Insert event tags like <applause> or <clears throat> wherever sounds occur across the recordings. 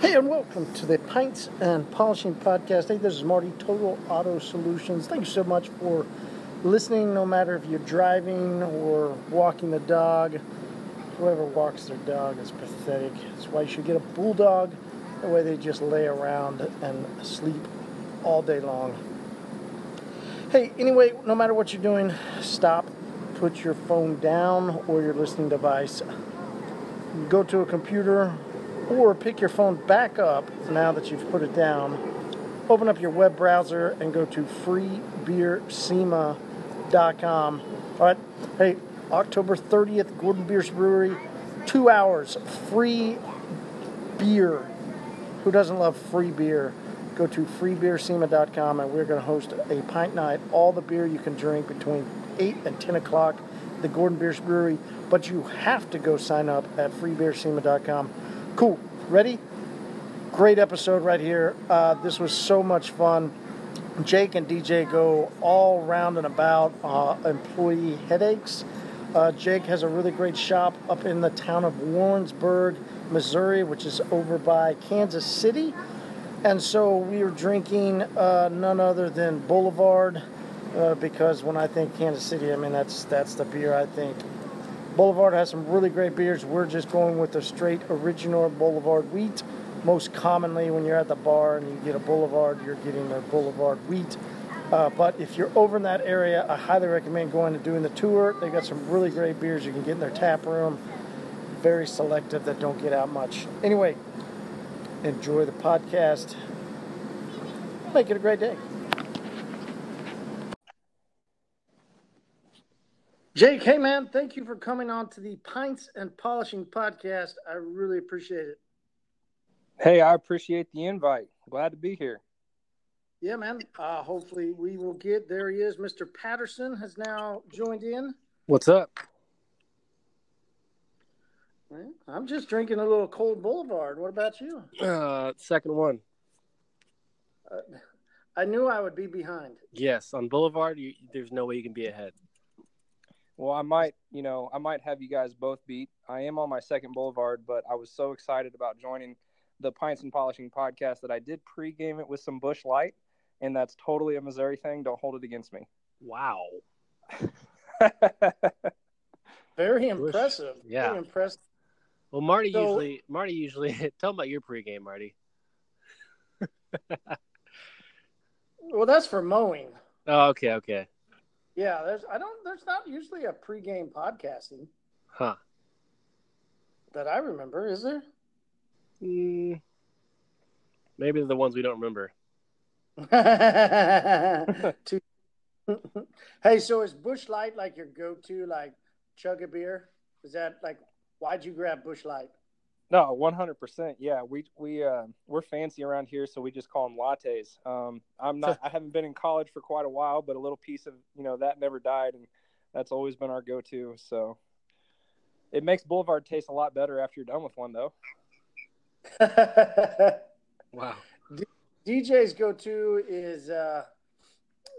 Hey, and welcome to the Pints and Polishing Podcast. Hey, this is Marty, Total Auto Solutions. Thank you so much for listening, no matter if you're driving or walking the dog. Whoever walks their dog is pathetic. That's why you should get a bulldog. That way they just lay around and sleep all day long. Hey, anyway, no matter what you're doing, stop, put your phone down or your listening device. Go to a computer or pick your phone back up now that you've put it down. Open up your web browser and go to freebeersema.com. All right, hey, October 30th, Gordon Biersch Brewery, two hours, free beer. Who doesn't love free beer? Go to freebeersema.com and we're going to host a pint night. All the beer you can drink between 8 and 10 o'clock at the Gordon Biersch Brewery, but you have to go sign up at freebeersema.com. Cool. Ready? Great episode right here. Uh, this was so much fun. Jake and DJ go all round and about uh, employee headaches. Uh, Jake has a really great shop up in the town of Warrensburg, Missouri, which is over by Kansas City. And so we were drinking uh, none other than Boulevard, uh, because when I think Kansas City, I mean that's that's the beer I think. Boulevard has some really great beers. We're just going with the straight original Boulevard wheat. Most commonly, when you're at the bar and you get a Boulevard, you're getting their Boulevard wheat. Uh, but if you're over in that area, I highly recommend going and doing the tour. They've got some really great beers you can get in their tap room. Very selective that don't get out much. Anyway, enjoy the podcast. Make it a great day. Jake, hey man, thank you for coming on to the Pints and Polishing podcast. I really appreciate it. Hey, I appreciate the invite. Glad to be here. Yeah, man. Uh, hopefully, we will get there. He is. Mr. Patterson has now joined in. What's up? Well, I'm just drinking a little cold Boulevard. What about you? Uh, second one. Uh, I knew I would be behind. Yes, on Boulevard, you, there's no way you can be ahead. Well, I might, you know, I might have you guys both beat. I am on my second Boulevard, but I was so excited about joining the Pints and Polishing podcast that I did pregame it with some Busch Light, and that's totally a Missouri thing. Don't hold it against me. Wow. <laughs> Very impressive. Yeah. Very impressive. Well, Marty So- usually, Marty usually, <laughs> tell him about your pregame, Marty. Well, that's for mowing. Oh, okay, okay. Yeah, there's I don't there's not usually a pregame podcasting Huh. that I remember, is there? Mm, maybe the ones we don't remember. <laughs> <laughs> <laughs> Hey, so is Busch Light like your go-to, like chug a beer? Is that like why'd you grab Busch Light? No, one hundred percent. Yeah, we we uh, we're fancy around here, so we just call them lattes. Um, I'm not. <laughs> I haven't been in college for quite a while, but a little piece of you know that never died, and that's always been our go-to. So it makes Boulevard taste a lot better after you're done with one, though. <laughs> Wow. DJ's go-to is uh,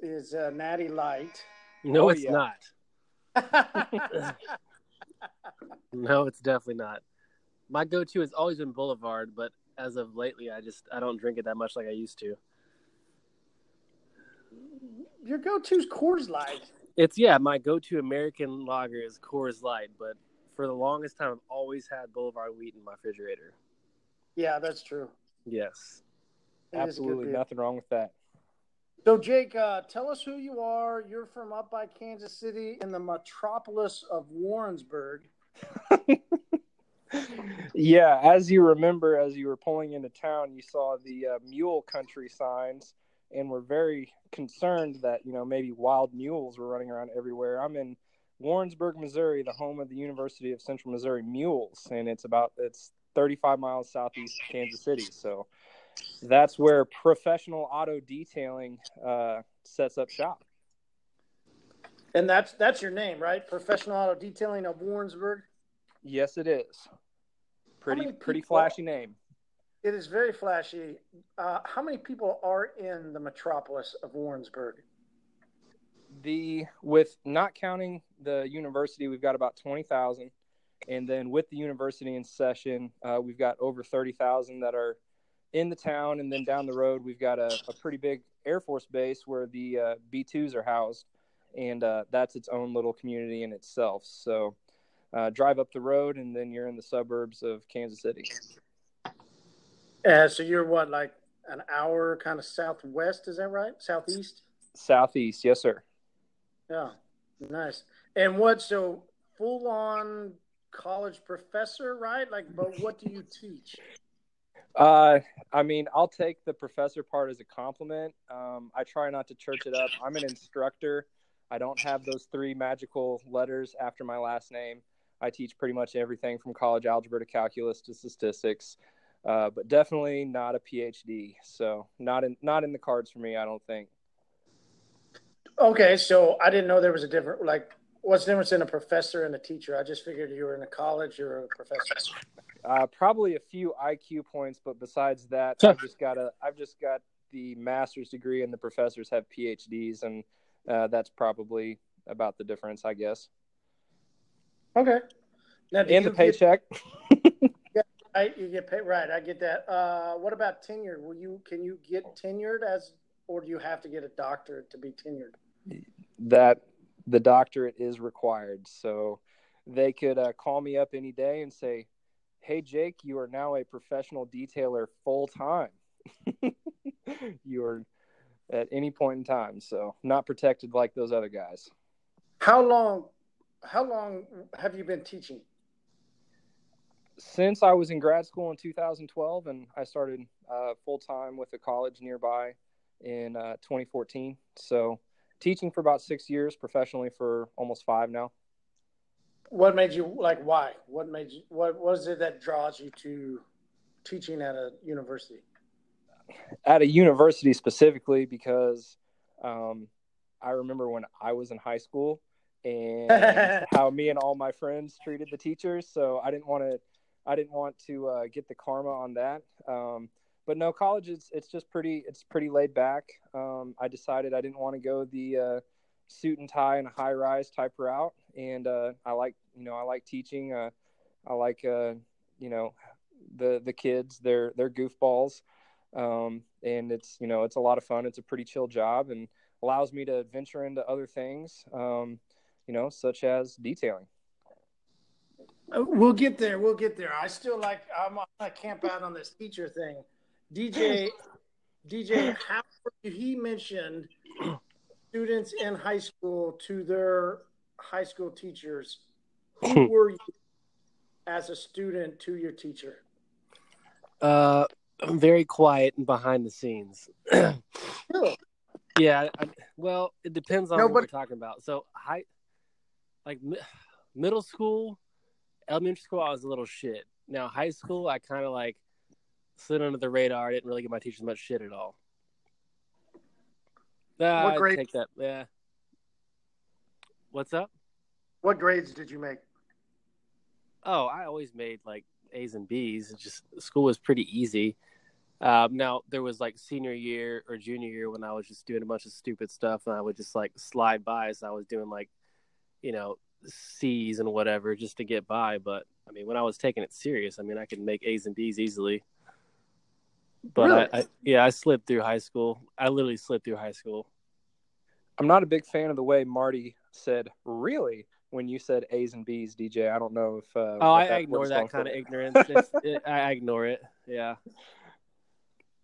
is uh, Natty Light. No, Oh, it's yeah. not. <laughs> No, it's definitely not. My go-to has always been Boulevard, but as of lately, I just I don't drink it that much like I used to. Your go-to's Coors Light. It's yeah, my go-to American lager is Coors Light, but for the longest time, I've always had Boulevard wheat in my refrigerator. Yeah, that's true. Yes. It is a good Absolutely nothing wrong with that. So, Jake, uh, tell us who you are. You're from up by Kansas City in the metropolis of Warrensburg. <laughs> yeah, as you remember, as you were pulling into town, you saw the uh, mule country signs, and were very concerned that you know maybe wild mules were running around everywhere. I'm in Warrensburg, Missouri, the home of the University of Central Missouri Mules, and it's about it's 35 miles southeast of Kansas City. So that's where professional auto detailing uh, sets up shop. And that's that's your name, right? Professional Auto Detailing of Warrensburg. Yes, it is. Pretty pretty people- flashy name. It is very flashy. Uh, how many people are in the metropolis of Warrensburg? the with not counting the university, we've got about twenty thousand, and then with the university in session, uh, we've got over thirty thousand that are in the town, and then down the road we've got a, a pretty big Air Force base where the uh, B twos are housed, and uh, that's its own little community in itself. So uh, drive up the road, and then you're in the suburbs of Kansas City. Uh, so you're what, like an hour kind of southwest? Is that right? Southeast? Southeast, yes, sir. Yeah, nice. And what? So full on college professor, right? Like, but what do you teach? Uh, I mean, I'll take the professor part as a compliment. Um, I try not to church it up. I'm an instructor. I don't have those three magical letters after my last name. I teach pretty much everything from college algebra to calculus to statistics, uh, but definitely not a PhD. So not in not in the cards for me. I don't think. Okay, so I didn't know there was a different like. What's the difference in a professor and a teacher? I just figured you were in a college or a professor. Uh, probably a few IQ points, but besides that, I've just got a I've just got the master's degree, and the professors have PhDs, and uh, that's probably about the difference, I guess. Okay. Now, and the paycheck. Get, <laughs> yeah, right, you get paid. Right, I get that. Uh, what about tenure? Will you can you get tenured as, or do you have to get a doctorate to be tenured? That the doctorate is required, so they could uh, call me up any day and say, "Hey, Jake, you are now a professional detailer full time. <laughs> you are." At any point in time, so not protected like those other guys. How long how long have you been teaching? Since I was in grad school in 2012, and I started uh, full time with a college nearby in uh, 2014. So, teaching for about six years, professionally for almost five now. What made you like? Why? What made you? What was it that draws you to teaching at a university? At a university specifically, because um, I remember when I was in high school, and <laughs> how me and all my friends treated the teachers. So I didn't want to, I didn't want to uh, get the karma on that. Um, but no, college is it's just pretty it's pretty laid back. Um, I decided I didn't want to go the uh, suit and tie and high rise type route, and uh, I like you know I like teaching. Uh, I like uh, you know the the kids they're they're goofballs, um, and it's you know it's a lot of fun. It's a pretty chill job and allows me to venture into other things. Um, you know, such as detailing. Uh, we'll get there. We'll get there. I still like. I'm gonna camp out on this teacher thing. DJ, DJ, how he mentioned students in high school to their high school teachers. Who <laughs> were you as a student to your teacher? Uh, I'm very quiet and behind the scenes. <clears throat> Yeah, I, well, it depends on what we're talking about. So, high like middle school, elementary school, I was a little shit. Now high school, I kind of like slid under the radar. I didn't really give my teachers much shit at all. Uh, what grade? Take that. Yeah. What's up? What grades did you make? Oh, I always made like A's and B's. It just school was pretty easy. Um, now there was like senior year or junior year when I was just doing a bunch of stupid stuff, and I would just like slide by. So I was doing like you know, C's and whatever just to get by. But I mean, when I was taking it serious, I mean, I could make A's and B's easily. But really? I, I, yeah, I slipped through high school. I literally slipped through high school. I'm not a big fan of the way Marty said "really" when you said A's and B's, DJ. I don't know if. Uh, oh, I, ignore that kind of ignorance. it, I ignore it. Yeah.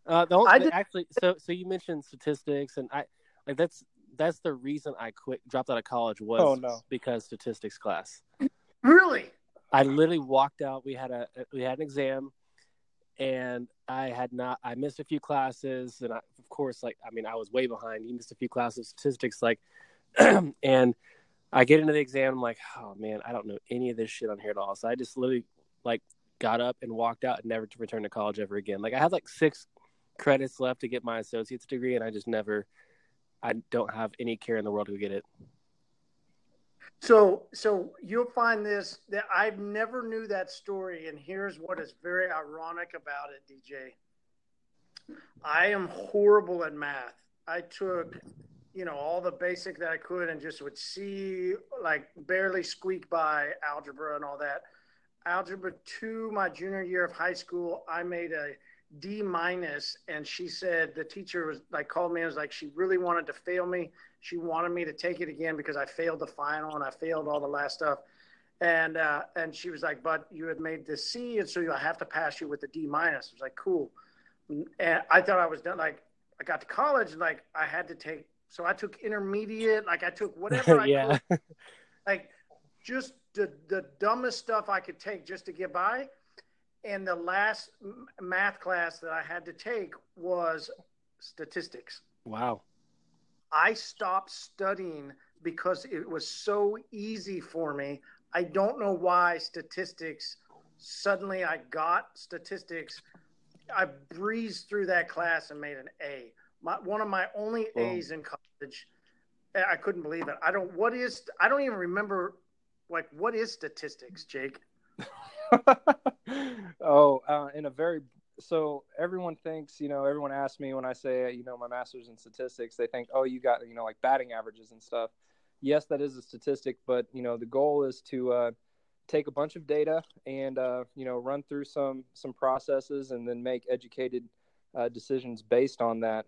Uh, the only, I did... actually, so so you mentioned statistics, and I like that's that's the reason I quit, dropped out of college was oh, no. because statistics class. Really? I literally walked out. We had a we had an exam, and I had not. I missed a few classes, and I, of course, like I mean, I was way behind. You missed a few classes of statistics, like, <clears throat> and I get into the exam. I'm like, oh man, I don't know any of this shit on here at all. So I just literally like got up and walked out and never to return to college ever again. Like I had like six credits left to get my associate's degree, and I just never I don't have any care in the world to get it. So, so you'll find this that I never knew that story, and here's what is very ironic about it, DJ. I am horrible at math. I took, you know, all the basic that I could, and just would see like barely squeak by algebra and all that. Algebra two, my junior year of high school, I made a D minus, and she said the teacher was like called me and was like she really wanted to fail me. She wanted me to take it again because I failed the final and I failed all the last stuff. And uh, and she was like, but you had made the C, and so I have to pass you with the D minus. I was like, cool. And I thought I was done. Like I got to college, and like I had to take. So I took intermediate. Like I took whatever <laughs> I could. Like just the the dumbest stuff I could take just to get by. And the last math class that I had to take was statistics. Wow. I stopped studying because it was so easy for me. I don't know why statistics suddenly I got statistics. I breezed through that class and made an A. My, one of my only A's in college. Eh, I couldn't believe it. I don't. What is? I don't even remember. Like, what is statistics, Jake? <laughs> <laughs> oh, uh, in a very so everyone thinks, you know, everyone asks me when I say, you know, my master's in statistics, they think, oh, you got, you know, like batting averages and stuff. Yes, that is a statistic, but you know, the goal is to uh, take a bunch of data and uh, you know run through some some processes and then make educated uh, decisions based on that.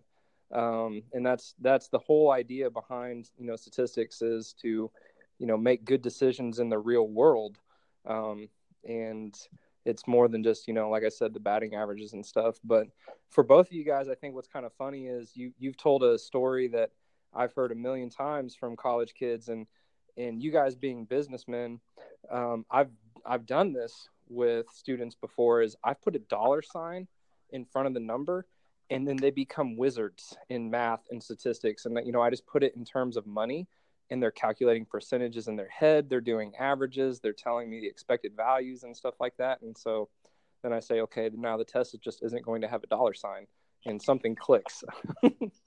Um, and that's that's the whole idea behind you know statistics is to you know make good decisions in the real world. Um, and it's more than just you know like i said the batting averages and stuff. But for both of you guys i think what's kind of funny is you you've told a story that i've heard a million times from college kids and and you guys being businessmen um, i've i've done this with students before is i've put a dollar sign in front of the number and then they become wizards in math and statistics. And you know i just put it in terms of money and they're calculating percentages in their head they're doing averages they're telling me the expected values and stuff like that. And so then i say okay now the test just isn't going to have a dollar sign and something clicks.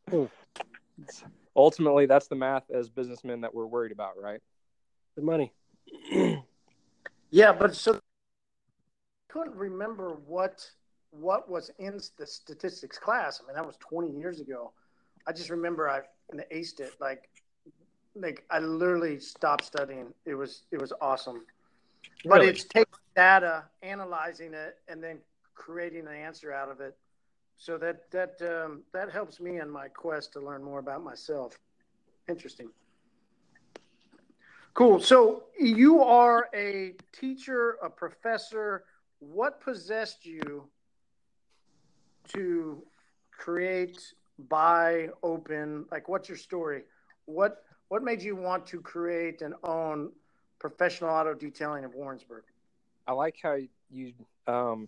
Hmm. <laughs> Ultimately that's the math as businessmen that we're worried about right? The money. <clears throat> Yeah but so I couldn't remember what what was in the statistics class. I mean that was 20 years ago. I just remember i aced it like like I literally stopped studying. It was it was awesome. But Really? it's taking data, analyzing it, and then creating an answer out of it. So that that um, that helps me in my quest to learn more about myself. Interesting. Cool. So you are a teacher, a professor. What possessed you to create, buy, open? Like, what's your story? What what made you want to create and own professional auto detailing of Warrensburg? I like how you um,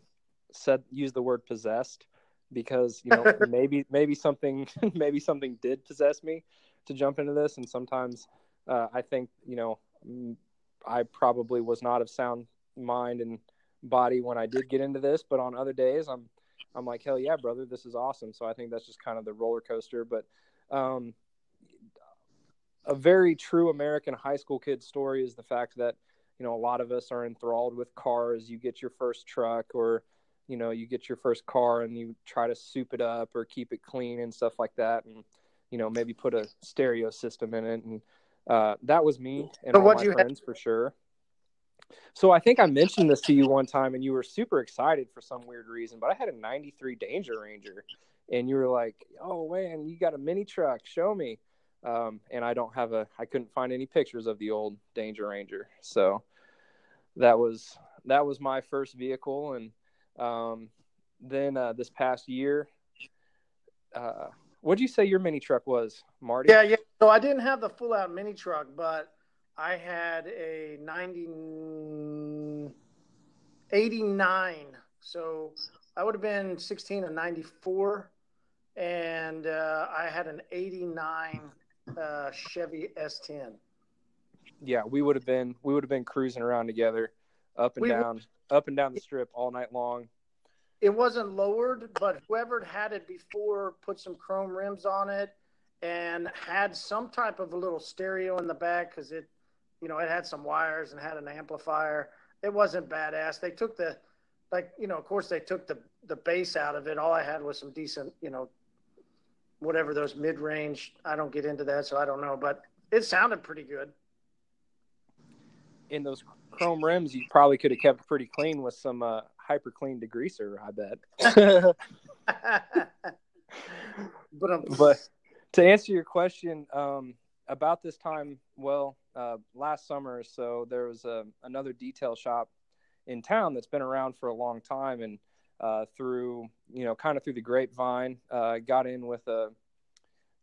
said use the word possessed because you know <laughs> maybe maybe something <laughs> maybe something did possess me to jump into this, and sometimes uh, I think you know I probably was not of sound mind and body when I did get into this, but on other days I'm I'm like hell yeah, brother, this is awesome. So I think that's just kind of the roller coaster, but. Um, a very true American high school kid story is the fact that you know a lot of us are enthralled with cars. You get your first truck, or you know you get your first car, and you try to soup it up or keep it clean and stuff like that, and you know maybe put a stereo system in it, and uh, that was me and So all my you have- friends for sure. So I think I mentioned this to you one time, and you were super excited for some weird reason. But I had a '93 Danger Ranger, and you were like, "Oh man, you got a mini truck? Show me." Um, and I don't have a I couldn't find any pictures of the old Danger Ranger. So that was that was my first vehicle, and um, then uh, this past year, uh, what'd you say your mini truck was, Marty? Yeah, yeah. So I didn't have the full out mini truck, but I had a 90, 89. So I would have been 16 and 94. And uh, I had an 89 uh, Chevy S10. Yeah, we would have been we would have been cruising around together, up and We- down, up and down the strip all night long. It wasn't lowered, but whoever had it before put some chrome rims on it and had some type of a little stereo in the back because it, you know, it had some wires and had an amplifier. It wasn't badass. They took the, like, you know, of course they took the the bass out of it. All I had was some decent, you know, whatever those mid range. I don't get into that, so I don't know, but it sounded pretty good. In those chrome rims, you probably could have kept pretty clean with some uh, hyper clean degreaser. I bet. <laughs> but um, but to answer your question um, about this time, well, uh, last summer, so there was a, another detail shop in town that's been around for a long time, and uh, through you know kind of through the grapevine, uh, got in with a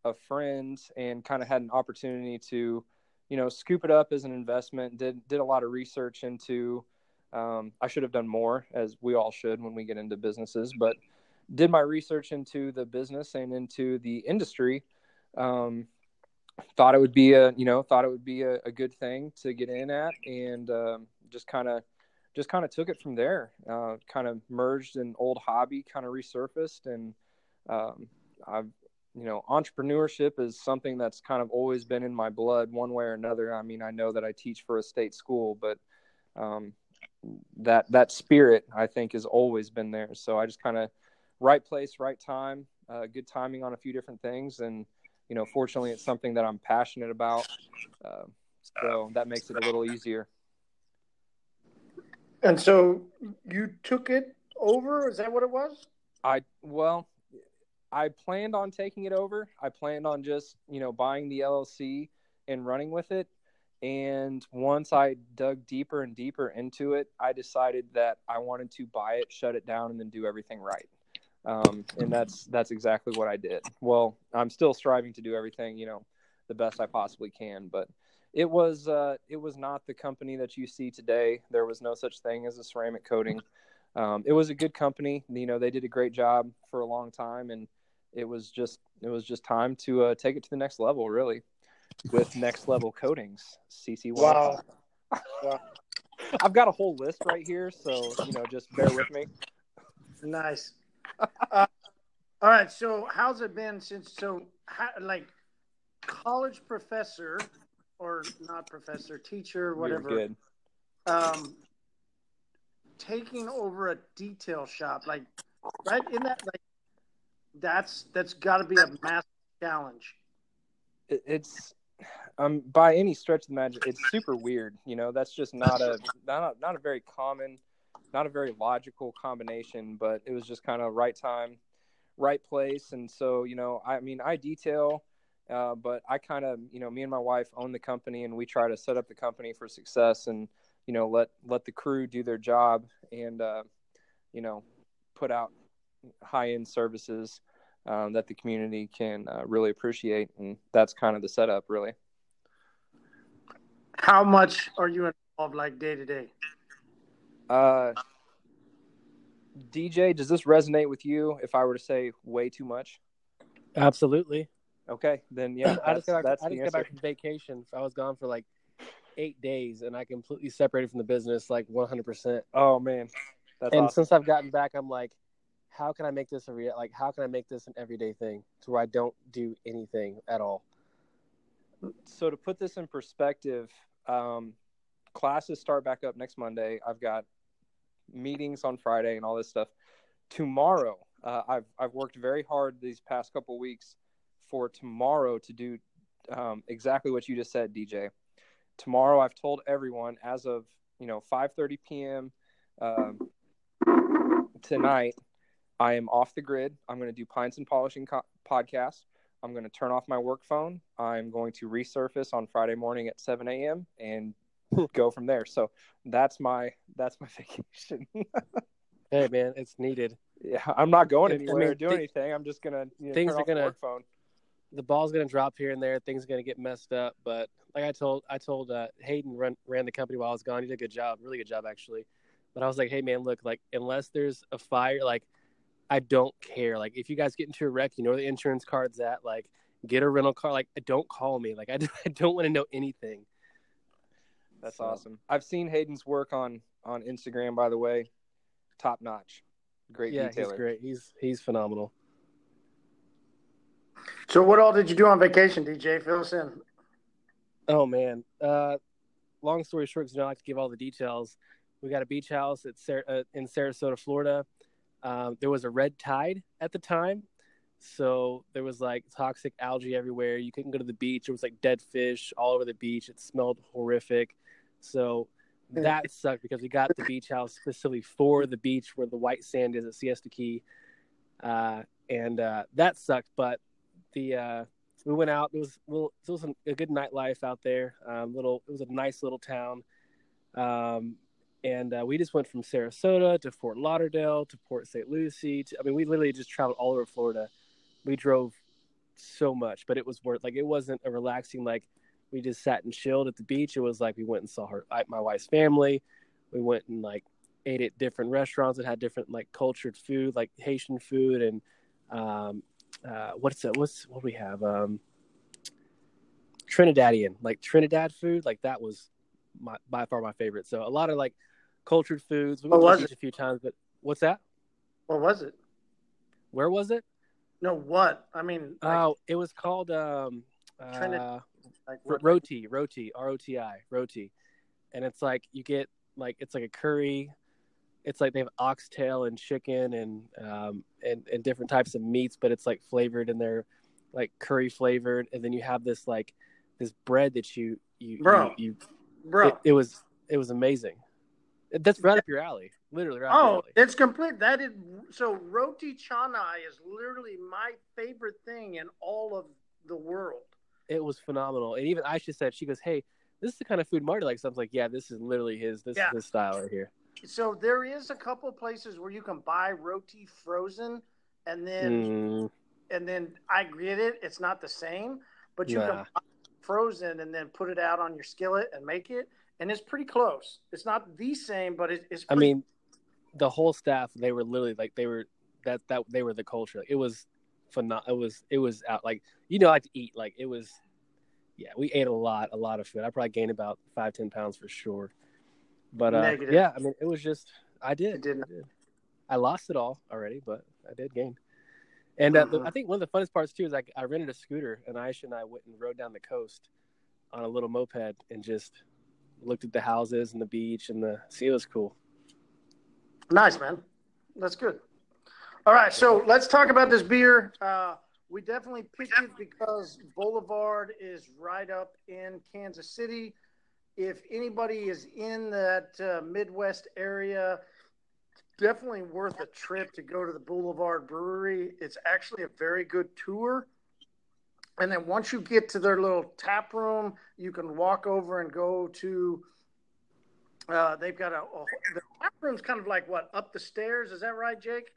a friend and kind of had an opportunity to you know scoop it up as an investment. Did did a lot of research into. Um, I should have done more, as we all should when we get into businesses, but did my research into the business and into the industry. Um, thought it would be a you know thought it would be a, a good thing to get in at, and um, just kind of just kind of took it from there. Uh, kind of merged an old hobby, kind of resurfaced, and um, I've you know entrepreneurship is something that's kind of always been in my blood, one way or another. I mean, I know that I teach for a state school, but um, that that spirit I think has always been there. So I just kind of right place, right time, uh, good timing on a few different things, and you know, fortunately, it's something that I'm passionate about. Uh, so that makes it a little easier. And so you took it over? Is that what it was? I well, I planned on taking it over. I planned on just you know buying the LLC and running with it. And once I dug deeper and deeper into it, I decided that I wanted to buy it, shut it down, and then do everything right. Um, and that's that's exactly what I did. Well, I'm still striving to do everything you know the best I possibly can, but it was uh, it was not the company that you see today. There was no such thing as a ceramic coating. Um, it was a good company. You know, they did a great job for a long time, and it was just it was just time to uh, take it to the next level, really, with next level coatings. CC. Wow. wow. <laughs> I've got a whole list right here, so you know, just bear with me. Nice. uh, all right. So, how's it been since? So, how, like, college professor or not professor, teacher, whatever. You're good. Um, taking over a detail shop, like right in that, like that's that's got to be a massive challenge. It's um by any stretch of the imagination, it's super weird. You know, that's just not a not a, not a very common, not a very logical combination. But it was just kind of right time, right place, and so you know, I mean, I detail uh, but I kind of, you know, me and my wife own the company, and we try to set up the company for success, and you know, let let the crew do their job, and uh, you know, put out high end services um, that the community can uh, really appreciate, and that's kind of the setup, really. How much are you involved, like day to day? Uh, DJ, does this resonate with you? If I were to say way too much, absolutely. Okay, then yeah, <clears throat> I just got back, I just got back from vacation. I was gone for like eight days, and I completely separated from the business, like 100. percent Oh man, That's and awesome. since I've gotten back, I'm like, how can I make this a real? Like, how can I make this an everyday thing to where I don't do anything at all? So to put this in perspective, um, classes start back up next Monday. I've got meetings on Friday and all this stuff. Tomorrow, uh, I've I've worked very hard these past couple weeks for tomorrow to do um, exactly what you just said, DJ. Tomorrow, I've told everyone as of you know 5:30 p.m. Um, tonight, I am off the grid. I'm going to do Pints and Polishing co- podcast. I'm going to turn off my work phone. I'm going to resurface on Friday morning at 7 a.m. and <laughs> go from there. So that's my that's my <laughs> vacation. hey man, it's needed. Yeah, I'm not going anywhere I mean, or doing th- anything. I'm just gonna you know, things are gonna phone the ball's going to drop here and there. Things are going to get messed up. But like I told, I told uh, Hayden run, ran the company while I was gone. He did a good job, really good job actually. But I was like, hey man, look, like unless there's a fire, like I don't care. Like if you guys get into a wreck, you know where the insurance card's at. Like get a rental car. Like don't call me. Like I, <laughs> I don't want to know anything. That's so. awesome. I've seen Hayden's work on on Instagram, by the way. Top notch. Great yeah, detailer. he's great. He's he's phenomenal. So, what all did you do on vacation, DJ? Fill us in. Oh man, uh, long story short, because I don't like to give all the details. We got a beach house at Sar- uh, in Sarasota, Florida. Um, there was a red tide at the time, so there was like toxic algae everywhere. You couldn't go to the beach. There was like dead fish all over the beach. It smelled horrific. So that sucked because we got the beach house specifically for the beach where the white sand is at Siesta Key, uh, and uh, that sucked. But the uh, we went out. It was it was a good nightlife out there. Um, little, it was a nice little town, um, and uh, we just went from Sarasota to Fort Lauderdale to Port St. Lucie. To, I mean, we literally just traveled all over Florida. We drove so much, but it was worth. Like, it wasn't a relaxing like we just sat and chilled at the beach. It was like we went and saw her, my wife's family. We went and like ate at different restaurants that had different like cultured food, like Haitian food and um, uh, what's that? What's what do we have? Um, Trinidadian, like Trinidad food, like that was my, by far my favorite. So a lot of like cultured foods. We went to the beach a few times, but what's that? What was it? Where was it? No, what? I mean, like, oh, it was called um, Trinidad. Uh, like roti, roti, R O T I, roti, and it's like you get like it's like a curry. It's like they have oxtail and chicken and um and and different types of meats, but it's like flavored and they're like curry flavored, and then you have this like this bread that you you bro you, you bro it, it, was it was amazing. That's right up your alley, literally right. Oh, it's complete. That is so roti canai is literally my favorite thing in all of the world it was phenomenal. And even Aisha said, she goes, "Hey, this is the kind of food Marty likes." I was like, "Yeah, this is literally his. This yeah. is his style right here." So there is a couple places where you can buy roti frozen, and then mm. and then I get it. It's not the same, but you nah. can buy frozen and then put it out on your skillet and make it, and it's pretty close. It's not the same, but it, it's. Pretty... I mean, the whole staff they were literally like they were that that they were the culture. It was phenomenal. It was it was out like you know I like to eat like it was. Yeah, we ate a lot, a lot of food. I probably gained about five, ten pounds for sure. But uh, yeah, I mean, it was just I did, I did. I lost it all already, but I did gain. And uh, uh-huh. I think one of the funnest parts too is like I rented a scooter, and Aisha and I went and rode down the coast on a little moped and just looked at the houses and the beach and the sea. It was cool. Nice, man. That's good. All right, so let's talk about this beer. Uh, we definitely picked it because Boulevard is right up in Kansas City. If anybody is in that uh, Midwest area, definitely worth a trip to go to the Boulevard Brewery. It's actually a very good tour. And then once you get to their little tap room, you can walk over and go to. Uh, they've got a, a the tap room's kind of like what up the stairs. Is that right, Jake?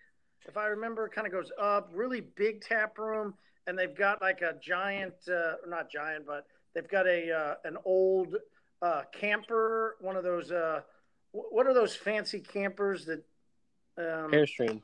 if I remember, it kind of goes up. Really big tap room, and they've got like a giant, uh, not giant, but they've got a uh, an old uh, camper, one of those. Uh, what are those fancy campers that? Um, Airstream.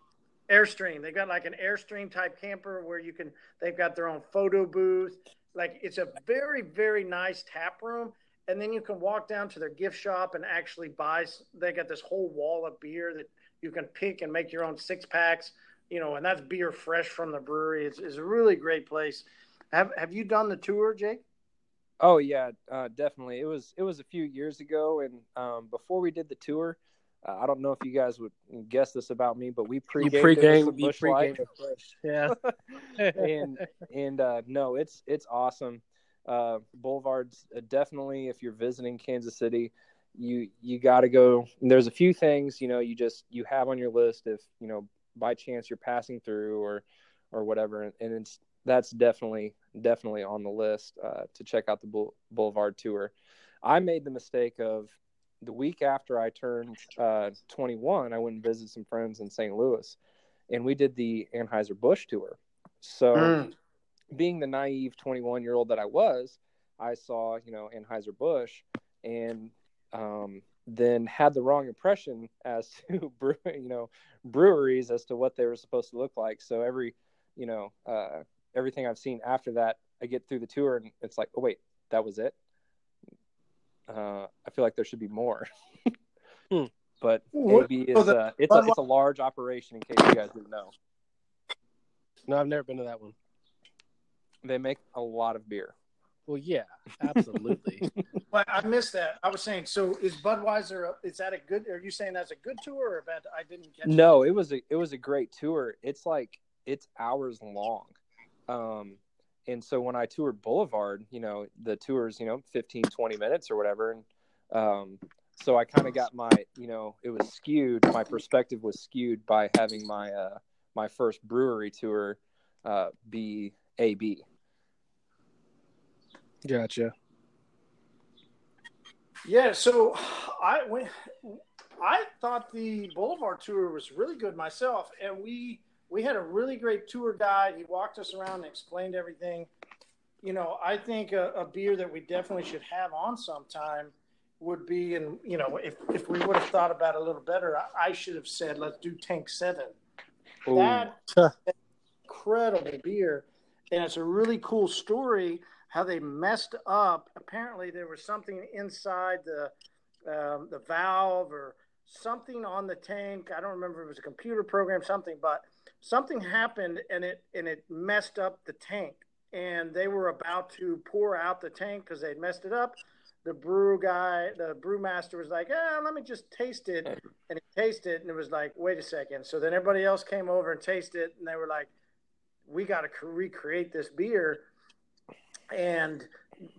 Airstream. They've got like an Airstream type camper where you can. They've got their own photo booth. Like it's a very very nice tap room, and then you can walk down to their gift shop and actually buy. They got this whole wall of beer that you can pick and make your own six packs, you know, and that's beer fresh from the brewery. It's, it's a really great place. Have Have you done the tour, Jake? Oh yeah, uh, definitely. It was it was a few years ago, and um, before we did the tour, uh, I don't know if you guys would guess this about me, but we pre-gamed, pre-gamed Busch pre Yeah, <laughs> and and uh, no, it's it's awesome. Uh, Boulevard's uh, definitely if you're visiting Kansas City, you you got to go there's a few things you know you just you have on your list if you know by chance you're passing through or or whatever and, it's that's definitely definitely on the list uh, to check out the boulevard tour i made the mistake of the week after i turned uh, 21 i went and visited some friends in st louis and we did the anheuser-busch tour so mm. being the naive 21 year old that i was i saw you know anheuser-busch and um, then had the wrong impression as <laughs> to brew, you know breweries as to what they were supposed to look like. So every you know uh, everything I've seen after that, I get through the tour and it's like, oh wait, that was it. Uh, I feel like there should be more. <laughs> hmm. But AB is uh, it's a, it's a large operation. In case you guys didn't know. No, I've never been to that one. They make a lot of beer. Well, yeah, absolutely. <laughs> well, I missed that. I was saying, so is Budweiser? Is that a good? Are you saying that's a good tour, or bad? I didn't catch. No, it. it was a it was a great tour. It's like it's hours long, um, and so when I toured Boulevard, you know, the tours, you know, 15, 20 minutes or whatever, and um, so I kind of got my, you know, it was skewed. My perspective was skewed by having my uh, my first brewery tour uh, be AB. Gotcha. Yeah, so I went. I thought the Boulevard tour was really good myself, and we we had a really great tour guide. He walked us around and explained everything. You know, I think a, a beer that we definitely should have on sometime would be, and you know, if if we would have thought about it a little better, I, I should have said let's do Tank Seven. Ooh. That incredible beer, and it's a really cool story how they messed up. Apparently, there was something inside the um, the valve or something on the tank. I don't remember if it was a computer program, something, but something happened and it and it messed up the tank. And they were about to pour out the tank because they'd messed it up. The brew guy, the brewmaster was like, "Ah, let me just taste it." And he tasted it, and it was like, "Wait a second. So then everybody else came over and tasted it, and they were like, "We got to recreate this beer." And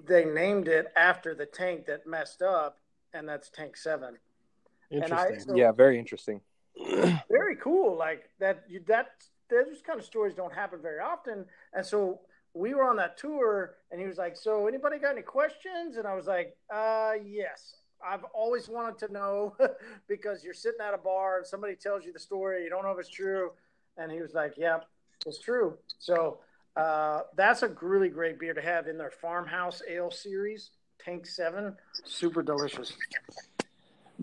they named it after the tank that messed up, and that's Tank Seven. And I- Interesting. so- Yeah, very interesting. <clears throat> very cool. Like that, you, that those kind of stories don't happen very often. And so we were on that tour, and he was like, "So anybody got any questions?" And I was like, "Uh, yes." I've always wanted to know <laughs> because you're sitting at a bar and somebody tells you the story, you don't know if it's true, and he was like, "Yep, it's true." So uh, that's a really great beer to have in their farmhouse ale series, Tank Seven, super delicious.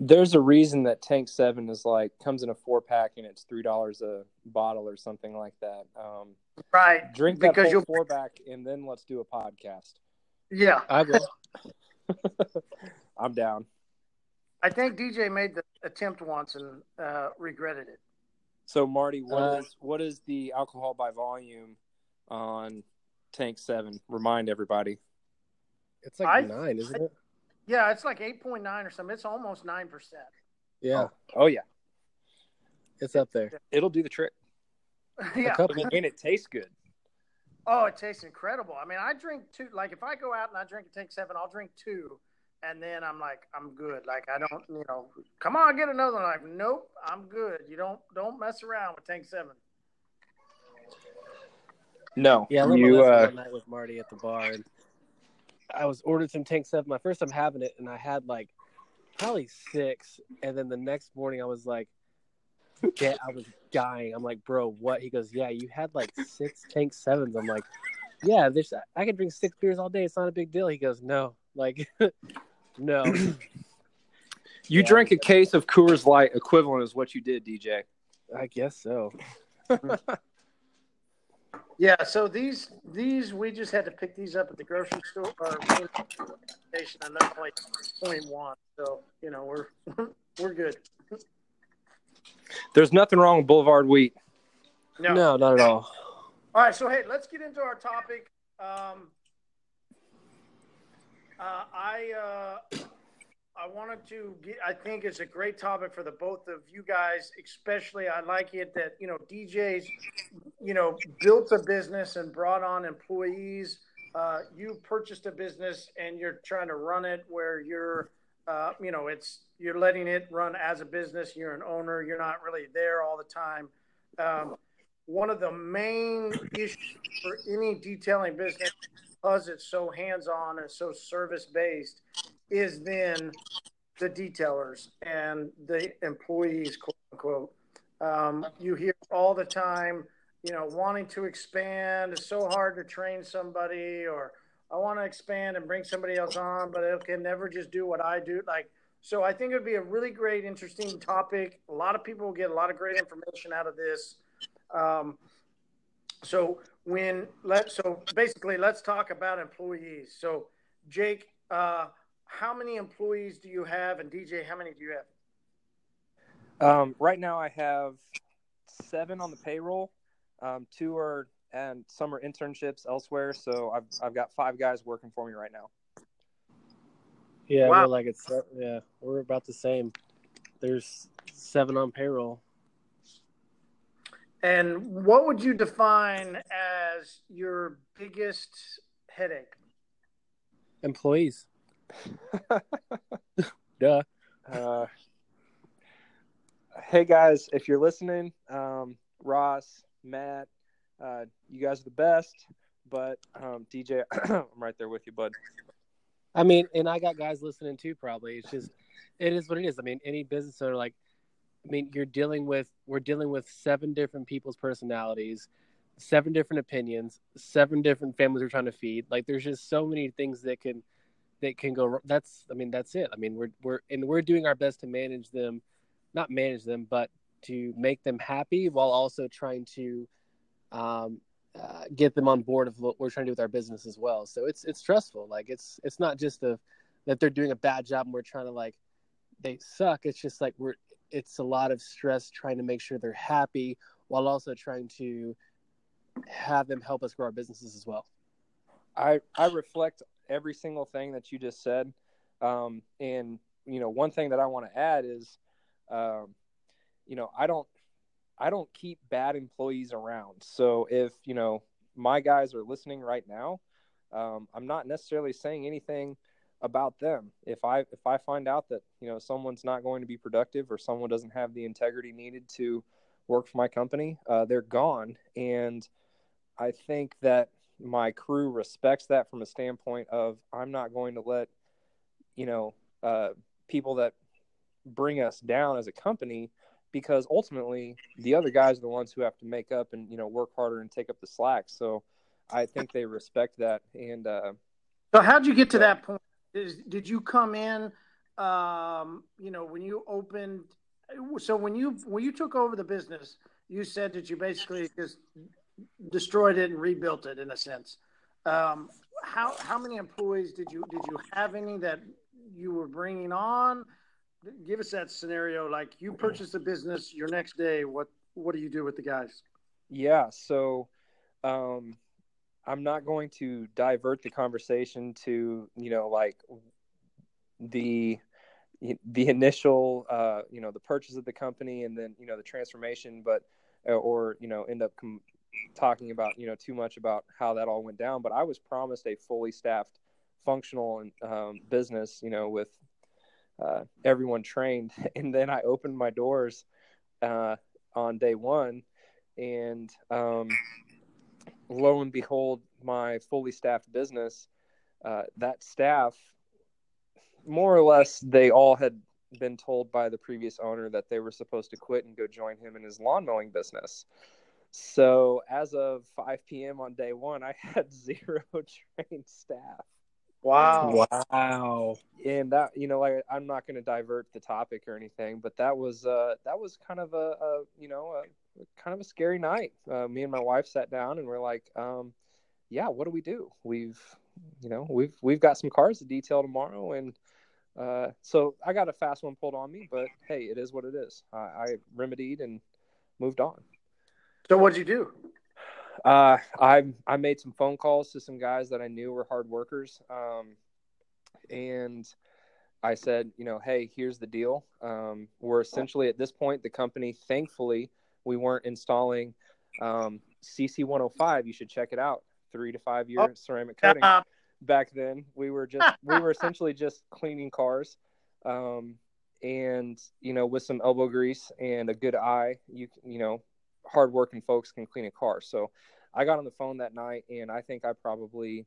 There's a reason that Tank Seven is like comes in a four pack and it's three dollars a bottle or something like that. Um, Right, drink that Because whole you'll- four pack and then let's do a podcast. yeah. I will. <laughs> I'm down. I think DJ made the attempt once and uh, regretted it. So Marty, what Uh, is what is the alcohol by volume on Tank Seven? Remind everybody. It's like I- nine, isn't it? Yeah, it's like 8.9 or something. It's almost 9%. Yeah, Oh yeah, it's up there. it'll do the trick, <laughs> yeah. A couple. and it tastes good. Oh, it tastes incredible. I mean, I drink two. Like, if I go out and I drink a Tank 7, I'll drink two. And then I'm like, I'm good. Like, I don't, you know, come on, get another one. Like, nope, I'm good. You don't, don't mess around with Tank 7. No, Yeah, I remember you. Uh, one night with Marty at the bar, and I was ordered some Tank Seven. My first time having it, and I had like probably six, and then the next morning I was like, "Yeah, I was dying." I'm like, "Bro, what?" He goes, "Yeah, you had like six Tank Sevens." I'm like, "Yeah, there's I can drink six beers all day. It's not a big deal." He goes, "No, like, <laughs> no." <clears throat> you Yeah, drank a I- case of Coors Light equivalent is what you did, DJ. I guess so. <laughs> Yeah, so these, these, we just had to pick these up at the grocery store or station, and they're like 0.1. So, you know, we're, <laughs> we're good. There's nothing wrong with Boulevard Wheat. No. No, not at all. All right, so hey, let's get into our topic. Um, uh, I uh, I wanted to get. I think it's a great topic for the both of you guys, especially. I like it that you know DJs, you know, built a business and brought on employees. Uh, you purchased a business and you're trying to run it where you're, uh, you know, it's you're letting it run as a business. You're an owner. You're not really there all the time. Um, one of the main issues for any detailing business, because it's so hands-on and so service-based, is then the detailers and the employees, quote unquote. Um, you hear all the time, you know, wanting to expand. It's so hard to train somebody, or I want to expand and bring somebody else on, but it can never just do what I do. Like, so I think it would be a really great, interesting topic. A lot of people will get a lot of great information out of this. Um, so when let so basically let's talk about employees. So Jake, uh, how many employees do you have, and DJ, how many do you have? Um, right now, I have seven on the payroll. Um, two are and some are internships elsewhere. So I've I've got five guys working for me right now. Yeah, Wow. we're like it's yeah, we're about the same. There's seven on payroll. And what would you define as your biggest headache? Employees. <laughs> Duh. Uh, hey guys, if you're listening, um, Ross, Matt, uh, you guys are the best. But um, DJ, <clears throat> I'm right there with you, bud. I mean, and I got guys listening too. Probably it's just it is what it is. I mean, any business owner, like, I mean, you're dealing with we're dealing with seven different people's personalities, seven different opinions, seven different families we're trying to feed. Like, there's just so many things that can that can go. That's I mean, that's it. I mean, we're we're and we're doing our best to manage them, not manage them, but to make them happy while also trying to um, uh, get them on board of what we're trying to do with our business as well. So it's it's stressful. Like it's it's not just a, that they're doing a bad job and we're trying to like they suck. It's just like we're it's a lot of stress trying to make sure they're happy while also trying to have them help us grow our businesses as well. I I reflect every single thing that you just said, um, and you know one thing that I want to add is, um, you know I don't I don't keep bad employees around. So if you know my guys are listening right now, um, I'm not necessarily saying anything about them. If I if I find out that you know someone's not going to be productive or someone doesn't have the integrity needed to work for my company, uh, they're gone. And I think that my crew respects that from a standpoint of I'm not going to let you know uh, people that bring us down as a company because ultimately the other guys are the ones who have to make up and you know work harder and take up the slack. So I think they respect that. And uh, so, how'd you get to that point? Is, did you come in? Um, you know, when you opened, so when you when you took over the business, you said that you basically just destroyed it and rebuilt it in a sense. Um, how how many employees did you did you have any that you were bringing on? give us that scenario. Like you purchase a business, your next day, what what do you do with the guys? Yeah, so um, I'm not going to divert the conversation to you know like the the initial uh, you know the purchase of the company and then you know the transformation, but uh, or you know end up com- talking about you know too much about how that all went down. But I was promised a fully staffed, functional um, business, you know, with uh, everyone trained. <laughs> And then I opened my doors uh, on day one, and um, lo and behold, my fully staffed business, uh, that staff, more or less, they all had been told by the previous owner that they were supposed to quit and go join him in his lawn mowing business. So as of 5 p.m. on day one, I <laughs> had zero <laughs> trained staff. Wow. Wow. And that, you know, like I'm not going to divert the topic or anything, but that was, uh, that was kind of a, a you know, a, kind of a scary night. Uh, me and my wife sat down and we're like, um, yeah, what do we do? We've, you know, we've, we've got some cars to detail tomorrow. And, uh, so I got a fast one pulled on me, but Hey, it is what it is. I, I remedied and moved on. So what'd you do? Uh, I I made some phone calls to some guys that I knew were hard workers, um, and I said, you know, hey, here's the deal. Um, we're essentially at this point, the company. Thankfully, we weren't installing um, CC 105. You should check it out. Three to five year oh. ceramic coating. Back then, we were just we were <laughs> essentially just cleaning cars, um, and you know, with some elbow grease and a good eye, you you know, hardworking folks can clean a car. So I got on the phone that night and I think I probably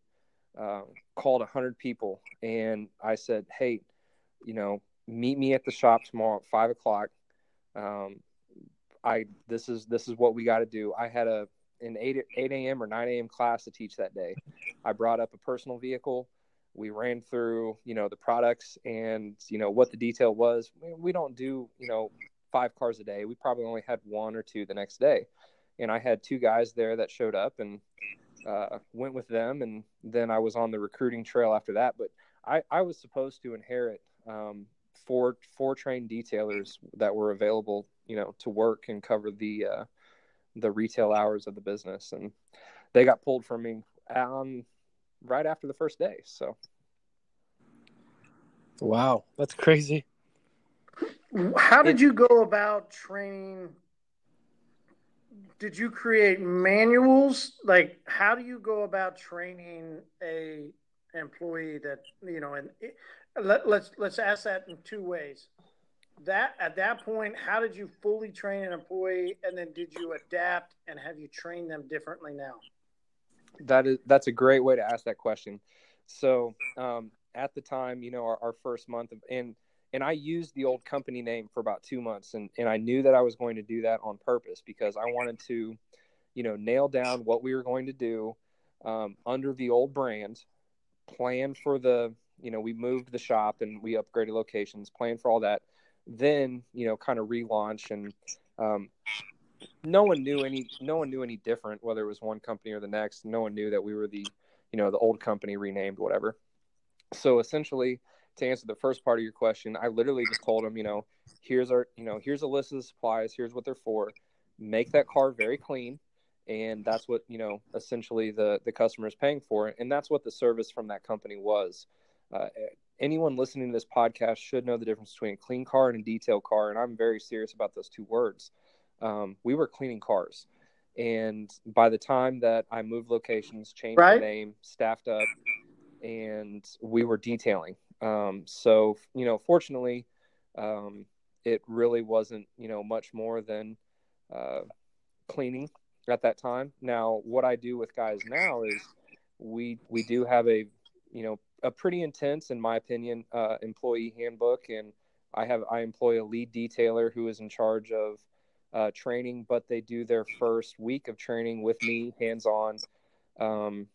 uh, called a hundred people and I said, Hey, you know, meet me at the shop tomorrow at five o'clock. Um, I, this is, this is what we got to do. I had a, an 8, 8 a.m. or 9 a.m. class to teach that day. I brought up a personal vehicle. We ran through, you know, the products and, you know, what the detail was. We don't do, you know, five cars a day. We probably only had one or two the next day. And I had two guys there that showed up and uh, went with them. And then I was on the recruiting trail after that. But I, I was supposed to inherit um, four four trained detailers that were available, you know, to work and cover the uh, the retail hours of the business. And they got pulled from me on right after the first day. So. Wow, that's crazy. How did you go about training? Did you create manuals? Like, how do you go about training a employee that you know? And let, let's let's ask that in two ways. that at that point, how did you fully train an employee, and then did you adapt and have you trained them differently now? That is that's a great way to ask that question. So um, at the time, you know, our, our first month of and and I used the old company name for about two months, and and I knew that I was going to do that on purpose because I wanted to, you know, nail down what we were going to do um, under the old brand, plan for the, you know, we moved the shop and we upgraded locations, plan for all that, then you know, kind of relaunch and. Um, no one knew any no one knew any different whether it was one company or the next no one knew that we were the you know the old company renamed whatever so essentially to answer the first part of your question i literally just told them you know here's our you know here's a list of the supplies here's what they're for. Make that car very clean and that's what you know essentially the the customer is paying for and that's what the service from that company was. Uh, anyone listening to this podcast should know the difference between a clean car and a detail car and i'm very serious about those two words. Um, we were cleaning cars and by the time that i moved locations changed right. the name staffed up and we were detailing um, so you know fortunately um, it really wasn't you know much more than uh, cleaning at that time. Now, what I do with guys now is we we do have a you know a pretty intense, in my opinion, uh, employee handbook, and I have I employ a lead detailer who is in charge of uh, training, but they do their first week of training with me, hands on, um,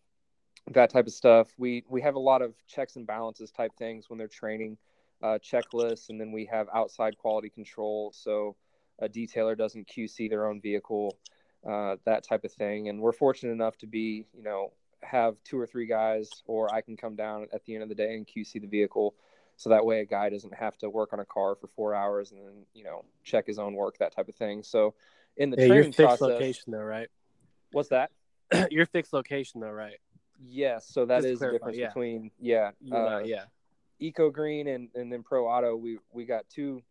that type of stuff. We we have a lot of checks and balances type things when they're training, uh, checklists, and then we have outside quality control, so a detailer doesn't QC their own vehicle uh, that type of thing. And we're fortunate enough to be, you know, have two or three guys, or I can come down at the end of the day and QC the vehicle. So that way a guy doesn't have to work on a car for four hours and then, you know, check his own work, that type of thing. So in the yeah, training your fixed process, location though, right? What's that? <clears throat> your fixed location though, right? Yes. So that Just is the difference yeah. between, yeah, uh, yeah, Eco Green and, and then Pro Auto. We, we got two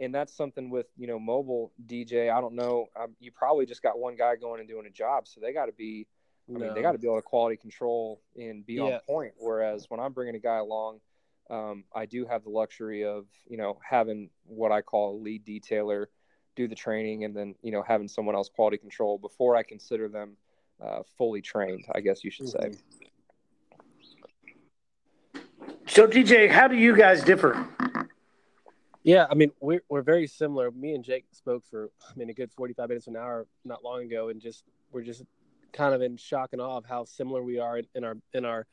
and that's something with you know mobile DJ. I don't know. Um, you probably just got one guy going and doing a job, so they got to be. I mean, they got to be able to quality control and be yeah. on point. Whereas when I'm bringing a guy along, um, I do have the luxury of you know having what I call a lead detailer do the training, and then you know having someone else quality control before I consider them uh, fully trained. I guess you should mm-hmm. say. So DJ, how do you guys differ? Yeah, I mean we're we're very similar. Me and Jake spoke for I mean a good forty five minutes an hour not long ago, and just we're just kind of in shock and awe of how similar we are in our in our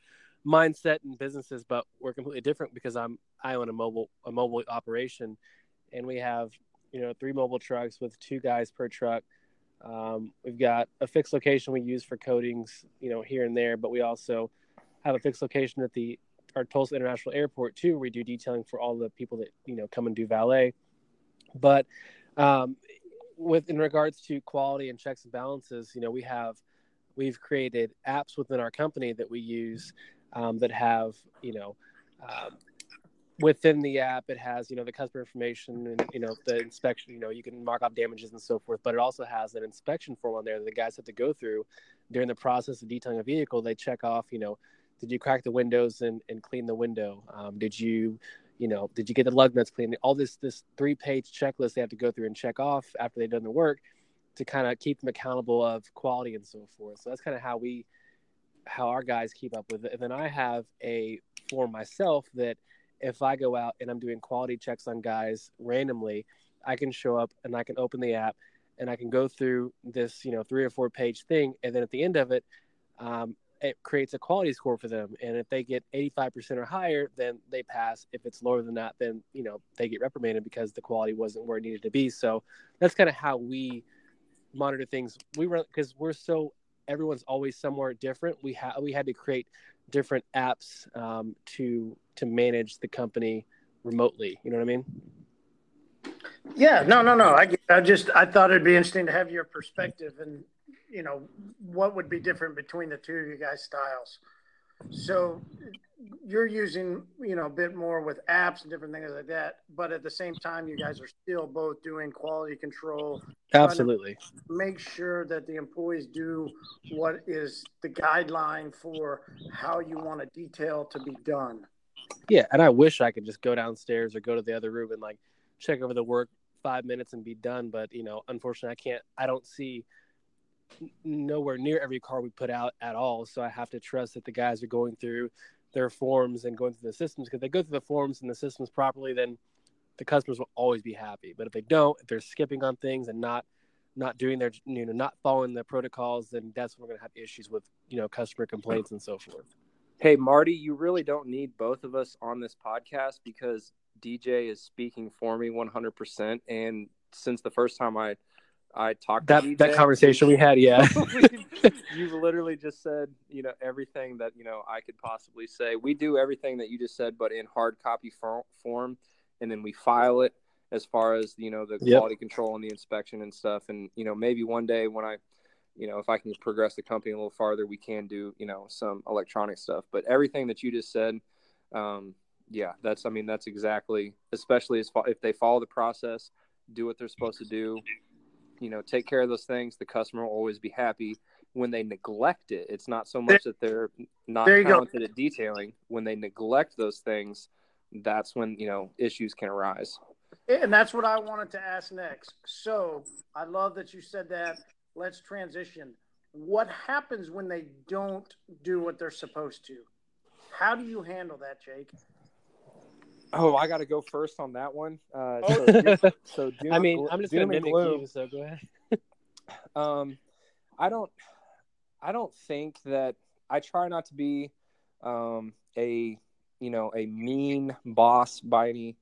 mindset and businesses, but we're completely different because I'm I own a mobile a mobile operation, and we have you know three mobile trucks with two guys per truck. Um, we've got a fixed location we use for coatings, you know, here and there, but we also have a fixed location at the our Tulsa International Airport too. Where We do detailing for all the people that you know come and do valet. But um, with in regards to quality and checks and balances, you know, we have we've created apps within our company that we use um, that have you know. Um, within the app it has you know the customer information and you know the inspection you know you can mark off damages and so forth but it also has an inspection form on there that the guys have to go through during the process of detailing a vehicle they check off you know did you crack the windows and, and clean the window? Um, did you, you know, did you get the lug nuts cleaned? All this this three page checklist they have to go through and check off after they've done the work to kind of keep them accountable of quality and so forth. So that's kind of how we how our guys keep up with it. And then I have a form myself that if I go out and I'm doing quality checks on guys randomly, I can show up and I can open the app and I can go through this, you know, three or four page thing. And then at the end of it, um, it creates a quality score for them. And if they get 85% or higher, then they pass. If it's lower than that, then, you know, they get reprimanded because the quality wasn't where it needed to be. So that's kind of how we monitor things. We run because we're so everyone's always somewhere different. We had we had to create different apps um, to to manage the company remotely. You know what I mean? Yeah, no, no, no. I, I just I thought it'd be interesting to have your perspective and you know, what would be different between the two of you guys' styles. So you're using, you know, a bit more with apps and different things like that, but at the same time, you guys are still both doing quality control. Absolutely. Make sure that the employees do what is the guideline for how you want a detail to be done. Yeah, and I wish I could just go downstairs or go to the other room and like check over the work five minutes and be done. But you know, unfortunately, I can't. I don't see nowhere near every car we put out at all. So I have to trust that the guys are going through their forms and going through the systems because they go through the forms and the systems properly, then the customers will always be happy. But if they don't, if they're skipping on things and not not doing their you know not following the protocols, then that's when we're gonna have issues with you know customer complaints and so forth. Hey Marty, you really don't need both of us on this podcast because DJ is speaking for me 100%. And since the first time I I talked that that conversation we had, yeah, <laughs> you've literally just said you know everything that you know I could possibly say. We do everything that you just said, but in hard copy form, and then we file it as far as you know the quality yep. control and the inspection and stuff. And you know maybe one day when I you know if I can progress the company a little farther, we can do you know some electronic stuff. But everything that you just said. Um, yeah, that's I mean that's exactly especially as far, if they follow the process, do what they're supposed to do, you know, take care of those things, the customer will always be happy. When they neglect it, it's not so much that they're not talented go. at detailing. When they neglect those things, that's when you know issues can arise. And that's what I wanted to ask next. So I love that you said that. Let's transition. What happens when they don't do what they're supposed to? How do you handle that, Jake? Oh, I got to go first on that one. Uh, oh. so, <laughs> so doom, I mean, I'm just going to mimic gloom. you. So go ahead. <laughs> um, I don't, I don't think that I try not to be, um, a, you know, a mean boss by any,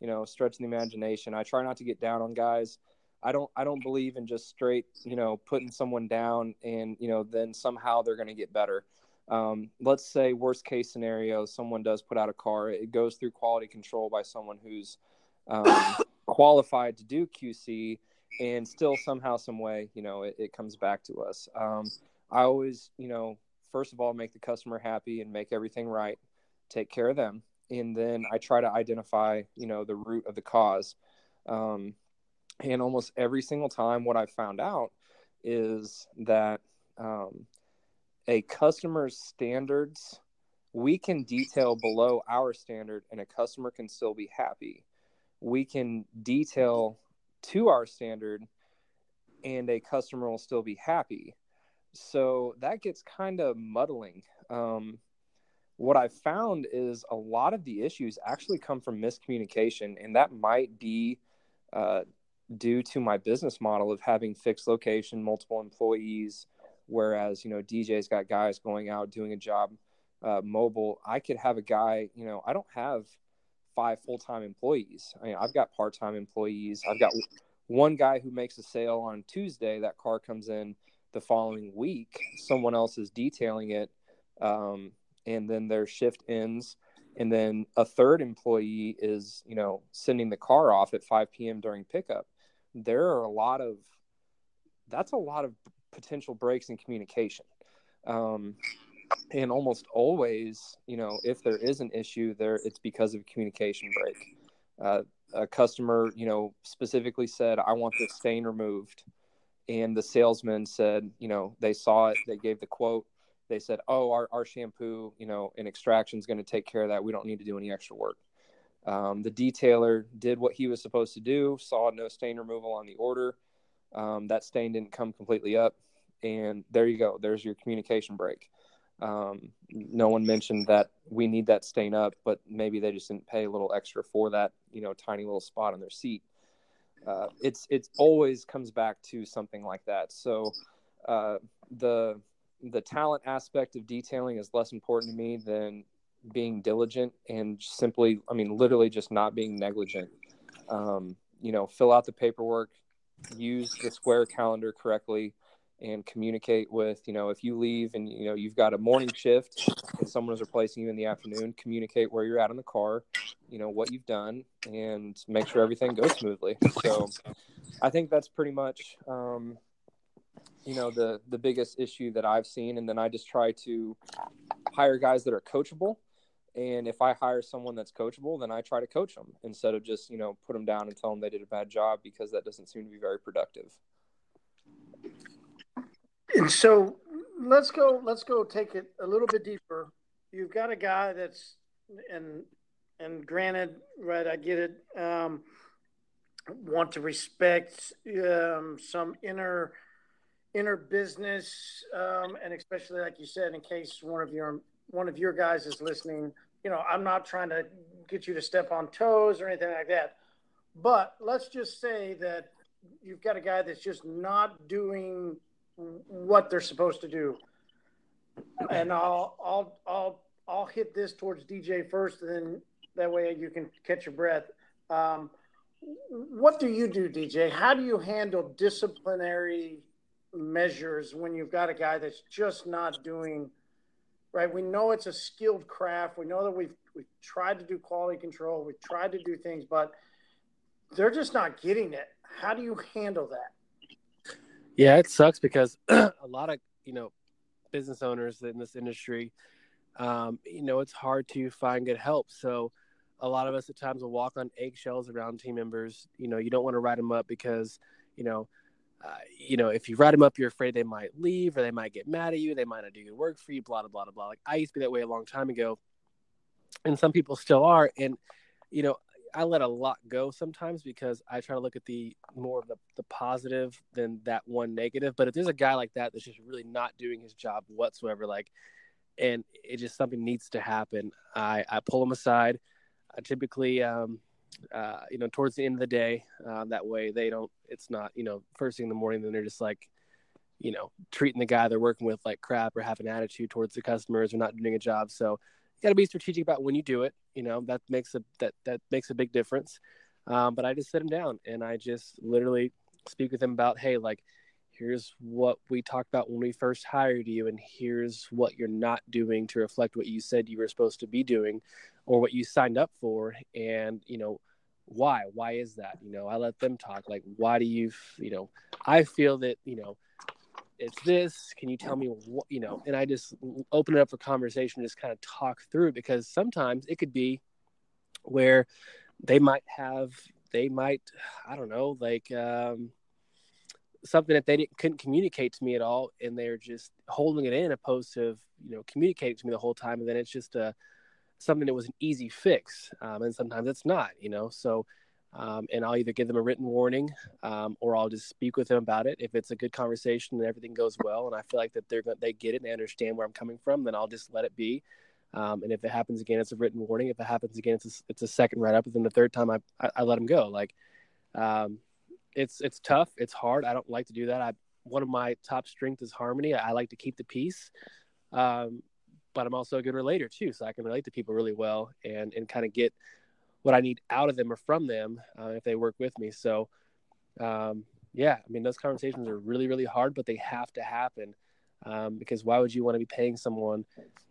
you know, stretch of the imagination. I try not to get down on guys. I don't, I don't believe in just straight, you know, putting someone down and you know then somehow they're going to get better um, let's say worst case scenario someone does put out a car it goes through quality control by someone who's um, <coughs> qualified to do qc and still somehow some way you know it, it comes back to us. Um, i always you know first of all make the customer happy and make everything right take care of them and then i try to identify you know the root of the cause. Um, and almost every single time what i've found out is that um, a customer's standards, we can detail below our standard and a customer can still be happy. We can detail to our standard and a customer will still be happy. So that gets kind of muddling. Um, what I found is a lot of the issues actually come from miscommunication, and that might be uh, due to my business model of having fixed location, multiple employees, Whereas, you know, DJ's got guys going out doing a job uh, mobile. I could have a guy, you know, I don't have five full time employees. I mean, I've got part time employees. I've got one guy who makes a sale on Tuesday. That car comes in the following week. Someone else is detailing it. Um, and then their shift ends. And then a third employee is, you know, sending the car off at 5 p.m. during pickup. There are a lot of, that's a lot of potential breaks in communication. Um, and almost always, you know, if there is an issue there, it's because of a communication break. Uh, a customer, you know, specifically said, I want this stain removed. And the salesman said, you know, they saw it, they gave the quote. They said, oh, our, our shampoo, you know, and extraction is going to take care of that. We don't need to do any extra work. Um, the detailer did what he was supposed to do, saw no stain removal on the order. Um, that stain didn't come completely up. And there you go. There's your communication break. Um, no one mentioned that we need that stain up but maybe they just didn't pay a little extra for that you know tiny little spot on their seat. Uh, it's it's always comes back to something like that. So uh, the the talent aspect of detailing is less important to me than being diligent and simply i mean literally just not being negligent. Um, you know fill out the paperwork use the square calendar correctly and communicate with you know if you leave and you know you've got a morning shift and someone is replacing you in the afternoon communicate where you're at in the car you know what you've done and make sure everything goes smoothly. So i think that's pretty much um, you know the the biggest issue that i've seen. And then i just try to hire guys that are coachable and if i hire someone that's coachable then i try to coach them instead of just you know put them down and tell them they did a bad job because that doesn't seem to be very productive. And so let's go let's go take it a little bit deeper. You've got a guy that's and and granted right i get it um, want to respect um, some inner inner business, um, and especially like you said, in case one of your one of your guys is listening, you know, I'm not trying to get you to step on toes or anything like that, but let's just say that you've got a guy that's just not doing what they're supposed to do, and I'll I'll I'll I'll hit this towards DJ first, and then that way you can catch your breath. Um, what do you do, DJ? How do you handle disciplinary measures when you've got a guy that's just not doing right? We know it's a skilled craft. We know that we've we've tried to do quality control. We've tried to do things, but they're just not getting it. How do you handle that? Yeah, it sucks because <clears throat> a lot of you know business owners in this industry, um, you know, it's hard to find good help. So a lot of us at times will walk on eggshells around team members. You know, you don't want to write them up because you know uh, you know, if you write them up, you're afraid they might leave or they might get mad at you. They might not do good work for you, blah, blah, blah, blah. Like I used to be that way a long time ago. And some people still are. And, you know, I let a lot go sometimes because I try to look at the more of the, the positive than that one negative. But if there's a guy like that that's just really not doing his job whatsoever, like, and it just something needs to happen, I, I pull him aside. I typically, um, uh, you know, towards the end of the day. Uh, that way they don't, it's not, you know, first thing in the morning, then they're just like, you know, treating the guy they're working with like crap or have an attitude towards the customers or not doing a job. So you got to be strategic about when you do it. You know, that makes a, that, that makes a big difference. Um, but I just sit him down and I just literally speak with him about, Hey, like, here's what we talked about when we first hired you and here's what you're not doing to reflect what you said you were supposed to be doing or what you signed up for and you know why? Why is that? You know i let them talk like why do you you know i feel that you know it's this can you tell me what you know and i just open it up for conversation just kind of talk through because sometimes it could be where they might have they might i don't know like um something that they didn't couldn't communicate to me at all and they're just holding it in opposed to you know communicating to me the whole time and then it's just a something that was an easy fix, um, and sometimes it's not, you know. So, um, and I'll either give them a written warning, um, or I'll just speak with them about it. If it's a good conversation and everything goes well, and I feel like that they're they get it and they understand where I'm coming from, then I'll just let it be. Um, and if it happens again, it's a written warning. If it happens again, it's a, it's a second write up. And then the third time, I, I, I let them go. Like, um, it's it's tough. It's hard. I don't like to do that. I one of my top strengths is harmony. I, I like to keep the peace. Um, but I'm also a good relator too, so I can relate to people really well and and kind of get what I need out of them or from them uh, if they work with me. So, um, yeah, I mean those conversations are really really hard, but they have to happen um, because why would you want to be paying someone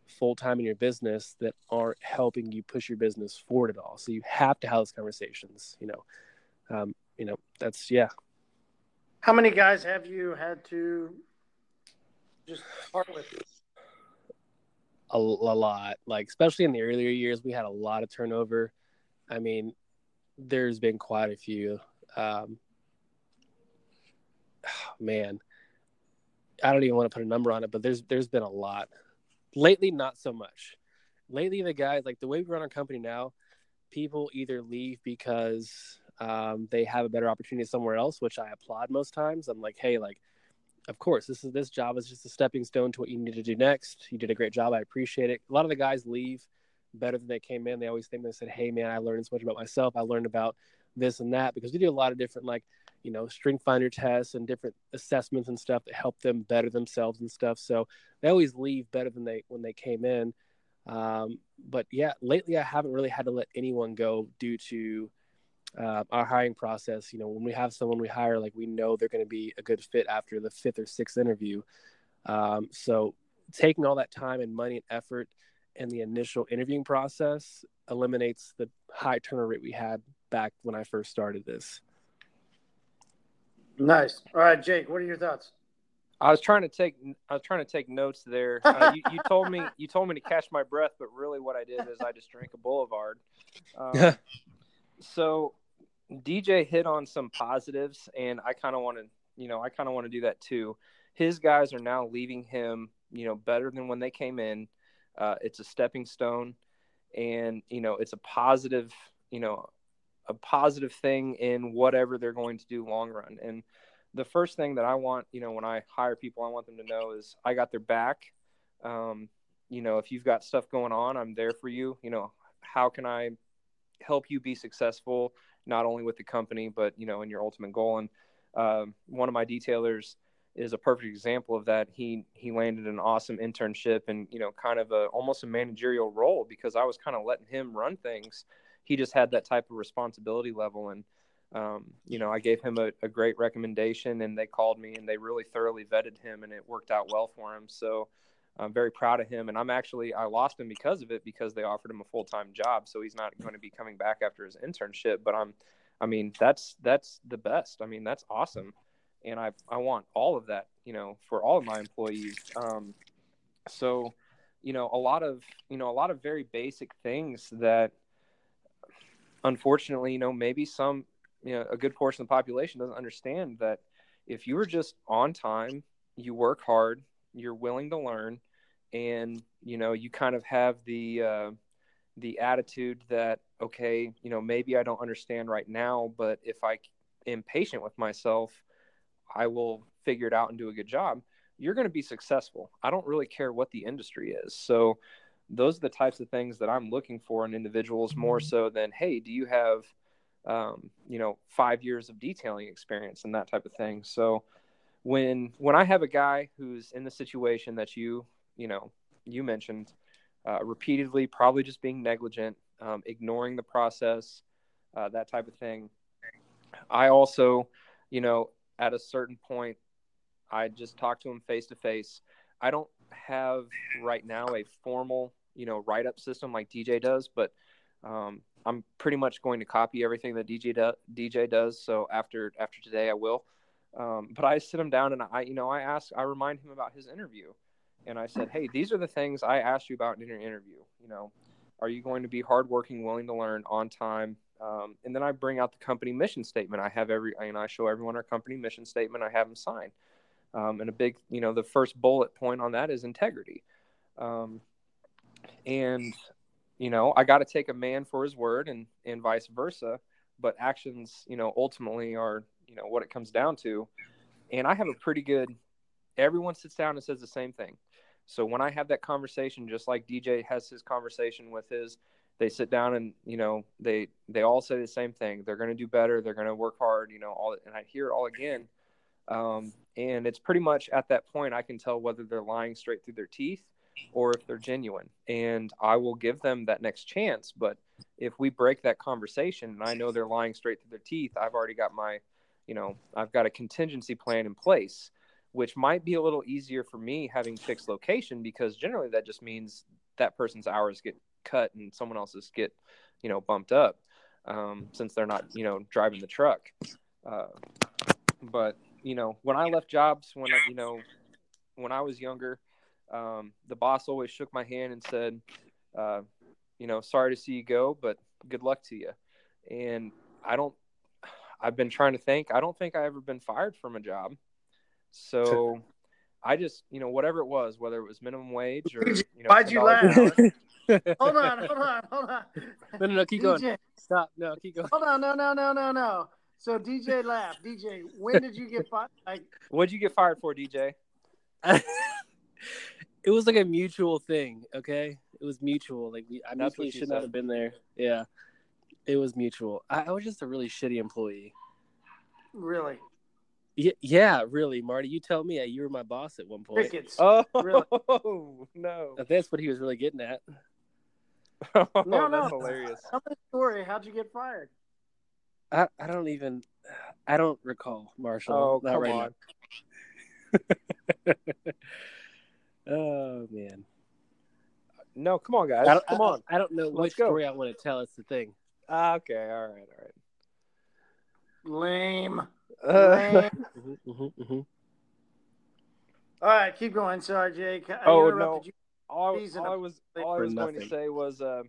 full time in your business that aren't helping you push your business forward at all? So you have to have those conversations. You know, um, you know that's yeah. How many guys have you had to just part with? A, a lot. Like especially in the earlier years, we had a lot of turnover. I mean, there's been quite a few. Um, <sighs> man, I don't even want to put a number on it, but there's there's been a lot. Lately, not so much. Lately, the guys like the way we run our company now, people either leave because um, they have a better opportunity somewhere else, which I applaud most times. I'm like, hey, like of course, this is this job is just a stepping stone to what you need to do next. You did a great job. I appreciate it. A lot of the guys leave better than they came in. They always think they said, "Hey, man, I learned so much about myself. I learned about this and that." Because we do a lot of different like you know strength finder tests and different assessments and stuff that help them better themselves and stuff. So they always leave better than they when they came in. Um, but yeah, lately I haven't really had to let anyone go due to uh, our hiring process, you know, when we have someone we hire, like we know they're going to be a good fit after the fifth or sixth interview. Um, so taking all that time and money and effort in the initial interviewing process eliminates the high turnover rate we had back when I first started this. Nice. All right, Jake, what are your thoughts? I was trying to take I was trying to take notes there. Uh, you, you, told me you told me to catch my breath, but really what I did is I just drank a Boulevard. <laughs> Um, so DJ hit on some positives, and I kind of want to, you know, I kind of want to do that too. His guys are now leaving him, you know, better than when they came in. Uh, it's a stepping stone, and you know, it's a positive, you know, a positive thing in whatever they're going to do long run. And the first thing that I want, you know, when I hire people, I want them to know is I got their back. Um, you know, if you've got stuff going on, I'm there for you. You know, how can I help you be successful, not only with the company, but, you know, in your ultimate goal? And um, one of my detailers is a perfect example of that. He, he landed an awesome internship and, you know, kind of a, almost a managerial role because I was kind of letting him run things. He just had that type of responsibility level. And, um, you know, I gave him a, a, great recommendation and they called me and they really thoroughly vetted him and it worked out well for him. So I'm very proud of him. And I'm actually, I lost him because of it because they offered him a full time job. So he's not going to be coming back after his internship. But I'm, I mean, that's, that's the best. I mean, that's awesome. And I, I want all of that, you know, for all of my employees. Um, so, you know, a lot of, you know, a lot of very basic things that, unfortunately, you know, maybe some you know a good portion of the population doesn't understand that if you are just on time, you work hard, you're willing to learn, and you know you kind of have the uh, the attitude that okay, you know maybe I don't understand right now, but if I am patient with myself, I will figure it out and do a good job. You're going to be successful. I don't really care what the industry is. So those are the types of things that I'm looking for in individuals more mm-hmm. so than hey, do you have um, you know, five years of detailing experience and that type of thing. So when when I have a guy who's in the situation that you you know you mentioned uh, repeatedly, probably just being negligent, um, ignoring the process, uh, that type of thing. I also, you know, at a certain point, I just talk to him face to face. I don't have right now a formal, you know, write up system like DJ does, but um, I'm pretty much going to copy everything that DJ do, DJ does. So after after today, I will. Um, but I sit him down and I, you know, I ask, I remind him about his interview, and I said, hey, these are the things I asked you about in your interview. You know, are you going to be hardworking, willing to learn, on time? Um, and then I bring out the company mission statement. I have every, and I show everyone our company mission statement. I have them sign. Um, and a big, you know, the first bullet point on that is integrity. Um, and you know, I got to take a man for his word and, and vice versa. But actions, you know, ultimately are, you know, what it comes down to. And I have a pretty good, everyone sits down and says the same thing. So when I have that conversation, just like DJ has his conversation with his, they sit down and, you know, they, they all say the same thing. They're going to do better. They're going to work hard, you know, all, and I hear it all again. Um, and it's pretty much at that point, I can tell whether they're lying straight through their teeth or if they're genuine. And I will give them that next chance. But if we break that conversation and I know they're lying straight through their teeth, I've already got my, you know, I've got a contingency plan in place, which might be a little easier for me having fixed location because generally that just means that person's hours get cut and someone else's get, you know, bumped up um, since they're not, you know, driving the truck. Uh, but you know, when I left jobs, when I, you know, when I was younger, um, the boss always shook my hand and said, uh, you know, sorry to see you go, but good luck to you. And I don't, I've been trying to think, I don't think I ever been fired from a job. So I just, you know, whatever it was, whether it was minimum wage or, you know, why'd you laugh? <laughs> hold on, hold on, <laughs> hold on. No, no, no, keep DJ. going. Stop. No, keep going. Hold on, no, no, no, no, no. So DJ laugh. DJ, when did you get fired? Like, what'd you get fired for, DJ? <laughs> it was like a mutual thing. Okay, it was mutual. Like we, I mutually should not have been there. Yeah, it was mutual. I, I, was just a really shitty employee. Really? Yeah, yeah, really, Marty. You tell me. You were my boss at one point. Crickets. Oh, really? <laughs> no. That's what he was really getting at. <laughs> oh, no, no. hilarious. Tell me the story. How'd you get fired? I, I don't even. I don't recall, Marshall. Oh, Not come right on. <laughs> Oh man. No, come on, guys. come I, on. I, don't know Let's which go. story I want to tell. It's the thing. Ah, okay. All right. All right. Lame. Uh, Lame. <laughs> mm-hmm, mm-hmm, mm-hmm. All right, keep going. Sorry, Jake. I oh no. You. All, all I was all I was going to say was, uh,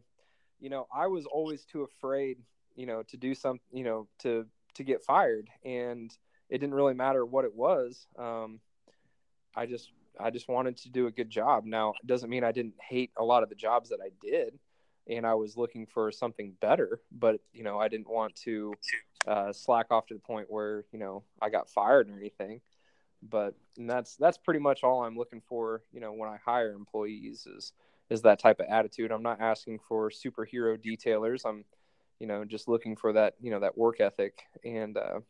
you know, I was always too afraid, you know, to do something, you know, to to get fired, and it didn't really matter what it was. Um, I just I just wanted to do a good job. Now, it doesn't mean I didn't hate a lot of the jobs that I did. And I was looking for something better, but you know, I didn't want to uh, slack off to the point where you know I got fired or anything. But and that's that's pretty much all I'm looking for. You know, when I hire employees is is that type of attitude. I'm not asking for superhero detailers. I'm, you know, just looking for that you know that work ethic and uh,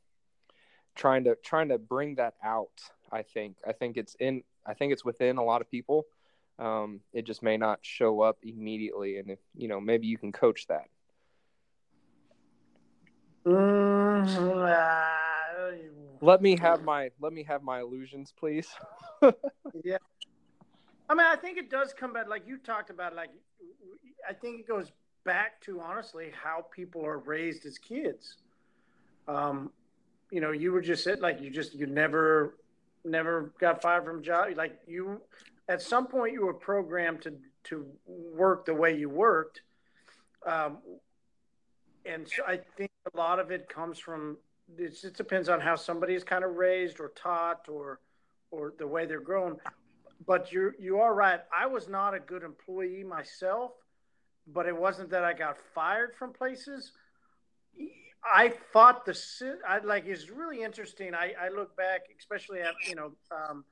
trying to trying to bring that out. I think I think it's in I think it's within a lot of people um, it just may not show up immediately, and if, you know maybe you can coach that. Mm, let me have my let me have my illusions, please. <laughs> yeah, I mean, I think it does come back, like you talked about. Like, I think it goes back to honestly how people are raised as kids. Um, you know, you were just said like you just you never never got fired from a job. Like you at some point you were programmed to to work the way you worked, um, and so I think a lot of it comes from it just depends on how somebody is kind of raised or taught or or the way they're grown. But you you are right. I was not a good employee myself, but it wasn't that I got fired from places. I thought the I like is really interesting. I, I look back, especially at you know um,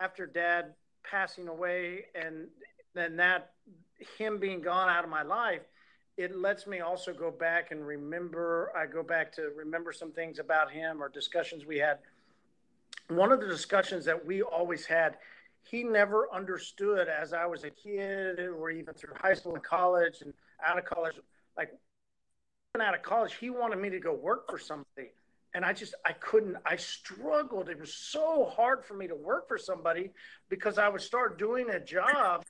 after Dad passing away and then that him being gone out of my life it lets me also go back and remember i go back to remember some things about him or discussions we had. One of the discussions that we always had he never understood as i was a kid or even through high school and college and out of college like out of college he wanted me to go work for somebody and I just I couldn't I struggled. It was so hard for me to work for somebody because I would start doing a job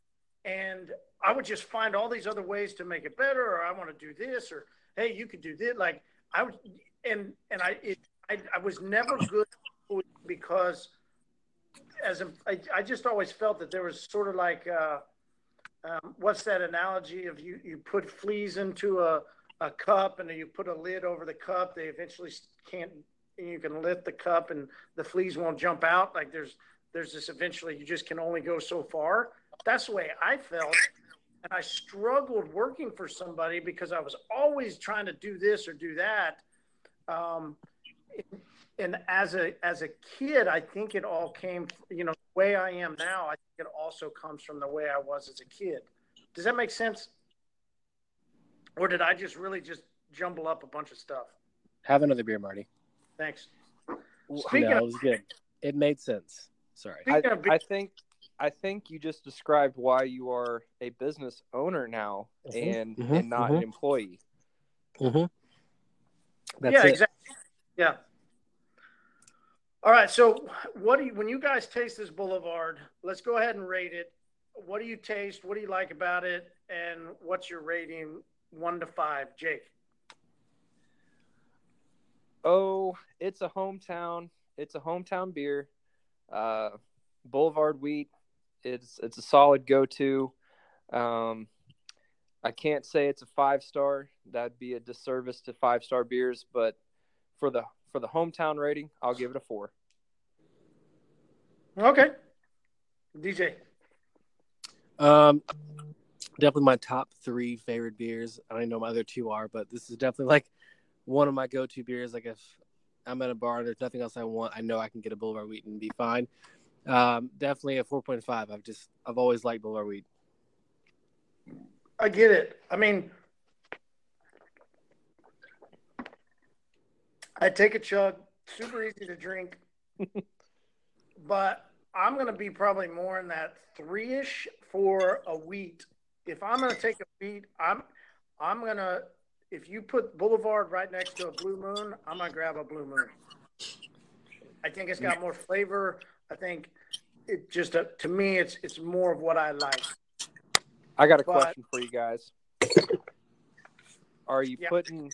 and I would just find all these other ways to make it better or I want to do this or hey you could do this like I would and and I it, I, I was never good because as a, I, I just always felt that there was sort of like uh, um, what's that analogy of you you put fleas into a a cup and you put a lid over the cup, they eventually can't. You can lift the cup and the fleas won't jump out. Like there's there's this eventually you just can only go so far. That's the way I felt. And I struggled working for somebody because I was always trying to do this or do that. Um, and as a as a kid, I think it all came, you know, the way I am now. I think it also comes from the way I was as a kid. Does that make sense? Or did I just really just jumble up a bunch of stuff? Have another beer, Marty. Thanks. Speaking no, of, it was good. It made sense. Sorry. I, I, think I think you just described why you are a business owner now mm-hmm, and mm-hmm, and not mm-hmm. an employee. Mm-hmm. yeah, it. exactly. Yeah. All right. So, what do you when you guys taste this Boulevard? Let's go ahead and rate it. What do you taste? What do you like about it? And what's your rating one to five, Jake? Oh, it's a hometown. It's a hometown beer. Uh, Boulevard Wheat. It's it's a solid go-to. Um, I can't say it's a five star. That'd be a disservice to five star beers. But for the for the hometown rating, I'll give it a four. Okay, DJ. Um, definitely my top three favorite beers. I know my other two are, but this is definitely like one of my go-to beers. Like if I'm at a bar and there's nothing else I want, I know I can get a Boulevard Wheat and be fine. Um, definitely a 4.5. I've just I've always liked Boulevard Wheat. I get it. I mean, I take a chug, super easy to drink, <laughs> but I'm going to be probably more in that three ish for a wheat if I'm going to take a beat, I'm I'm going to if you put Boulevard right next to a Blue Moon, I'm going to grab a Blue Moon. I think it's got more flavor. I think it just uh, to me it's it's more of what I like. I got a but, question for you guys. Are you yeah. putting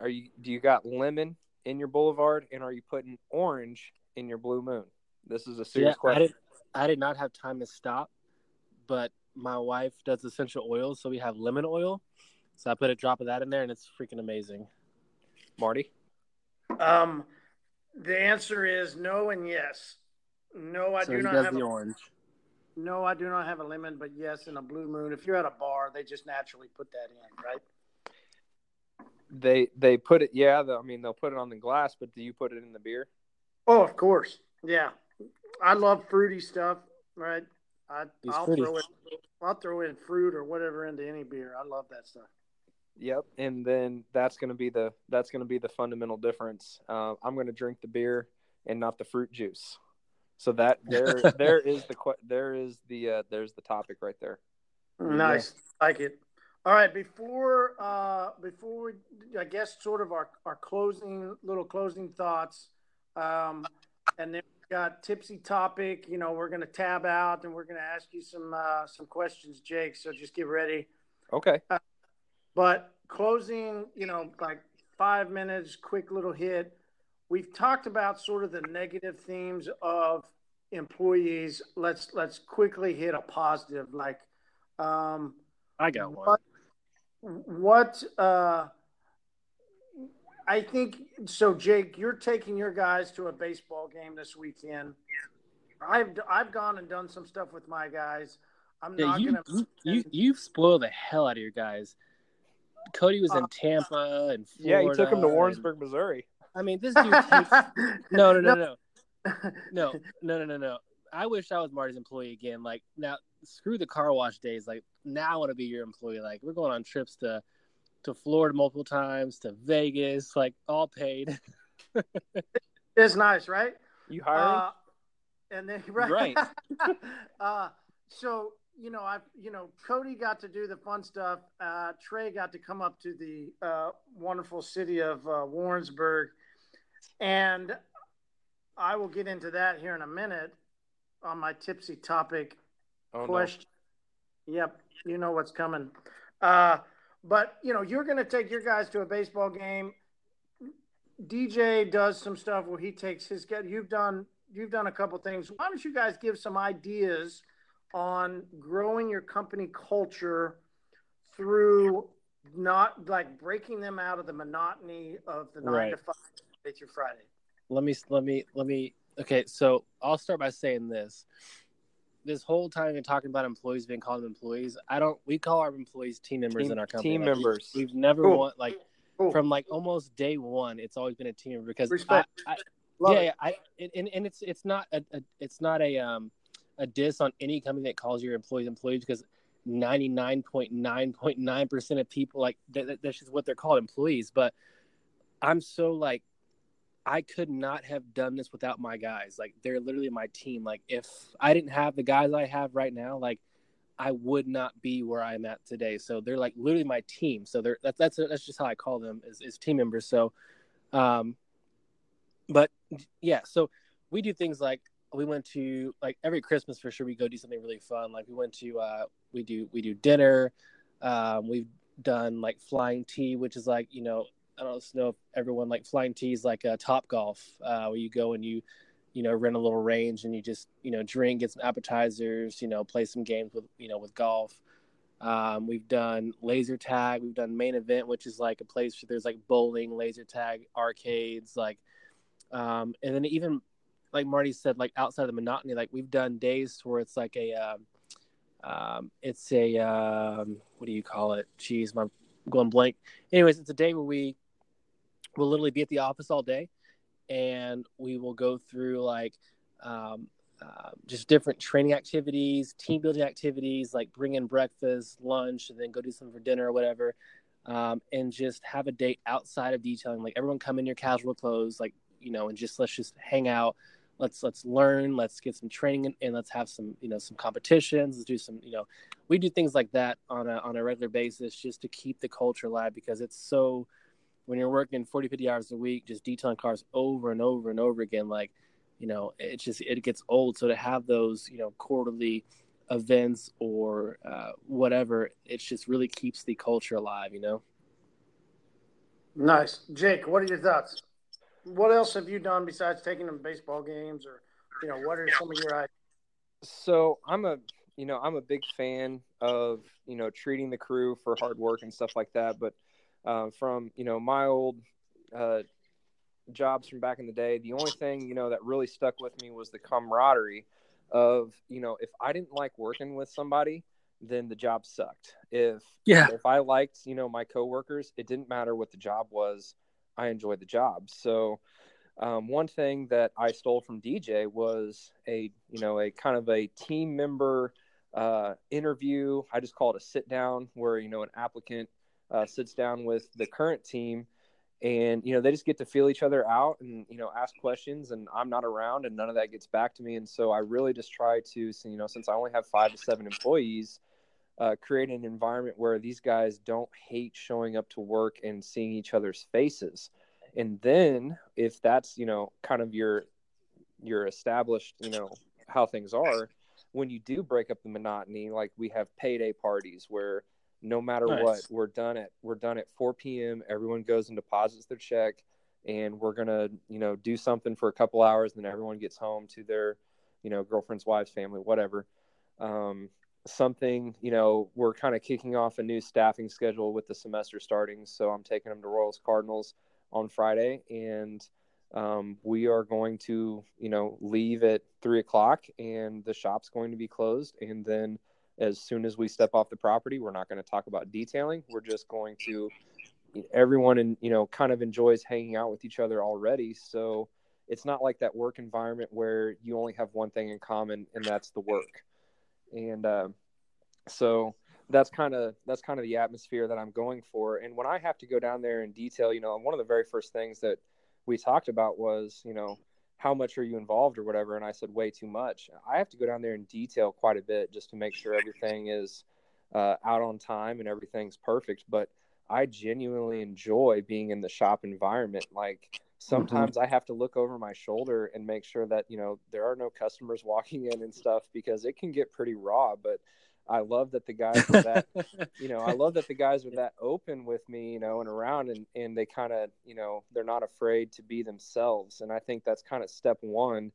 are you do you got lemon in your Boulevard and are you putting orange in your Blue Moon? This is a serious yeah, question. I did, I did not have time to stop, but my wife does essential oils, so we have lemon oil. So I put a drop of that in there, and it's freaking amazing. Marty, um, the answer is no and yes. No, I so do not have the a, orange. No, I do not have a lemon, but yes, in a blue moon, if you're at a bar, they just naturally put that in, right? They they put it. Yeah, the, I mean they'll put it on the glass, but do you put it in the beer? Oh, of course. Yeah, I love fruity stuff. Right. I, I'll fruity. throw it. I'll throw in fruit or whatever into any beer. I love that stuff. Yep, and then that's going to be the that's going to be the fundamental difference. Uh, I'm going to drink the beer and not the fruit juice. So that there <laughs> there is the there is the uh, there's the topic right there. Nice, yeah. like it. All right, before uh, before we, I guess, sort of our our closing little closing thoughts, um, and then we got tipsy topic. You know, we're going to tab out and we're going to ask you some uh, some questions, Jake. So just get ready. Okay. Uh, but closing, you know, like five minutes, quick little hit. We've talked about sort of the negative themes of employees. Let's let's quickly hit a positive. Like, um, I got one. What, what uh, I think so, Jake. You're taking your guys to a baseball game this weekend. I've I've gone and done some stuff with my guys. I'm yeah, not you, gonna. You, you you've spoiled the hell out of your guys. Cody was in uh, Tampa and Florida. Yeah, he took him to Warrensburg, and, Missouri. I mean, this dude <laughs> takes no, no, no, no, <laughs> no, no, no, no, no. I wish I was Marty's employee again. Like now, screw the car wash days. Like now, I want to be your employee. Like we're going on trips to to Florida multiple times, to Vegas, like all paid. <laughs> it's nice, right? You hiring? Uh, and then <laughs> right, right. <laughs> uh, so you know, I you know, Cody got to do the fun stuff. Uh, Trey got to come up to the uh, wonderful city of uh, Warrensburg, and I will get into that here in a minute on my tipsy topic oh, question. No. Yep, you know what's coming. But you know, you're going to take your guys to a baseball game. DJ does some stuff where he takes his get. You've done you've done a couple things. Why don't you guys give some ideas? on growing your company culture through not like breaking them out of the monotony of the nine right. to five Monday through Friday. Let me let me let me okay, so I'll start by saying this. This whole time you're talking about employees being called employees, I don't we call our employees team members team, in our company. Team like, members. We, have never cool. want like cool. from like almost day one, it's always been a team member because Respect. I, I yeah, yeah, I and, and it's it's not a, a it's not a um a diss on any company that calls your employees employees because 99.9.9% of people like that, that's just what they're called employees but i'm so like i could not have done this without my guys like they're literally my team like if i didn't have the guys i have right now like i would not be where i'm at today so they're like literally my team so they're that's that's, that's just how i call them is, is team members so um but yeah so we do things like we went to like every Christmas for sure. We go do something really fun. Like we went to uh, we do we do dinner. Um, we've done like Flying Tee, which is like you know I don't know if everyone like Flying Tee is like a Topgolf uh, where you go and you you know rent a little range and you just you know drink, get some appetizers, you know play some games with you know with golf. Um, we've done laser tag. We've done main event, which is like a place where there's like bowling, laser tag, arcades, like, um, and then even like Marty said, like outside of the monotony, like we've done days where it's like a, um, um, it's a, um, what do you call it? Jeez, my going blank. Anyways, it's a day where we will literally be at the office all day, and we will go through like um, uh, just different training activities, team building activities, like bring in breakfast, lunch, and then go do something for dinner or whatever. Um, and just have a date outside of detailing. Like everyone come in your casual clothes, like you know, and just let's just hang out, let's let's learn let's get some training and let's have some you know some competitions let's do some you know we do things like that on a on a regular basis just to keep the culture alive because it's so when you're working 40 50 hours a week just detailing cars over and over and over again like you know it just it gets old so to have those you know quarterly events or uh, whatever it just really keeps the culture alive you know nice jake what are your thoughts what else have you done besides taking them baseball games, or you know, what are some of your ideas? So I'm a you know I'm a big fan of you know treating the crew for hard work and stuff like that. But uh, from you know my old uh, jobs from back in the day, the only thing you know that really stuck with me was the camaraderie. of you know if I didn't like working with somebody, then the job sucked. If Yeah. if I liked you know my coworkers, it didn't matter what the job was. I enjoyed the job. So um, one thing that I stole from DJ was a you know a kind of a team member uh, interview. I just call it a sit down where you know an applicant uh, sits down with the current team and you know they just get to feel each other out and you know ask questions and i'm not around and none of that gets back to me. And so i really just try to you know since i only have five to seven employees uh, create an environment where these guys don't hate showing up to work and seeing each other's faces. And then if that's you know kind of your your established you know how things are when you do break up the monotony like we have payday parties where no matter Nice. what we're done at we're done at 4 p.m everyone goes and deposits their check and we're gonna you know do something for a couple hours and then everyone gets home to their you know girlfriend's wife's family whatever um, something you know we're kind of kicking off a new staffing schedule with the semester starting so i'm taking them to royals cardinals on friday and um, we are going to you know leave at three o'clock and the shop's going to be closed and then as soon as we step off the property we're not going to talk about detailing. We're just going to everyone and you know kind of enjoys hanging out with each other already. So it's not like that work environment where you only have one thing in common and that's the work. And uh, so that's kind of that's kind of the atmosphere that i'm going for. And when i have to go down there and detail you know one of the very first things that we talked about was you know how much are you involved or whatever? And i said way too much. I have to go down there in detail quite a bit just to make sure everything is uh, out on time and everything's perfect. But i genuinely enjoy being in the shop environment. Like sometimes i have to look over my shoulder and make sure that you know there are no customers walking in and stuff because it can get pretty raw. But i love that the guys are that <laughs> you know, I love that the guys are that open with me, you know, and around and, and they kind of, you know, they're not afraid to be themselves. And I think that's kind of step one.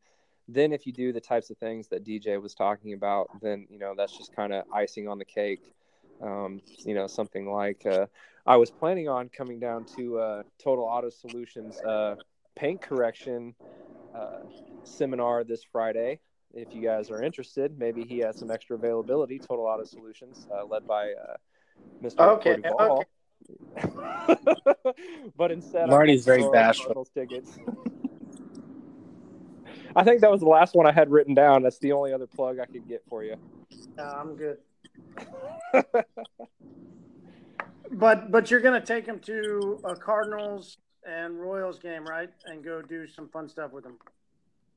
Then if you do the types of things that DJ was talking about, then, you know, that's just kind of icing on the cake. Um, you know, something like, uh, I was planning on coming down to, uh, Total Auto Solutions, uh, paint correction, uh, seminar this Friday if you guys are interested, maybe he has some extra availability. Total Auto Solutions, uh, led by uh, Mr. Okay, Cody Ball. <laughs> but instead, Marty's very bashful. Cardinals tickets. <laughs> I think that was the last one I had written down. That's the only other plug I could get for you. Nah, I'm good. <laughs> But but you're gonna take him to a Cardinals and Royals game, right? And go do some fun stuff with them.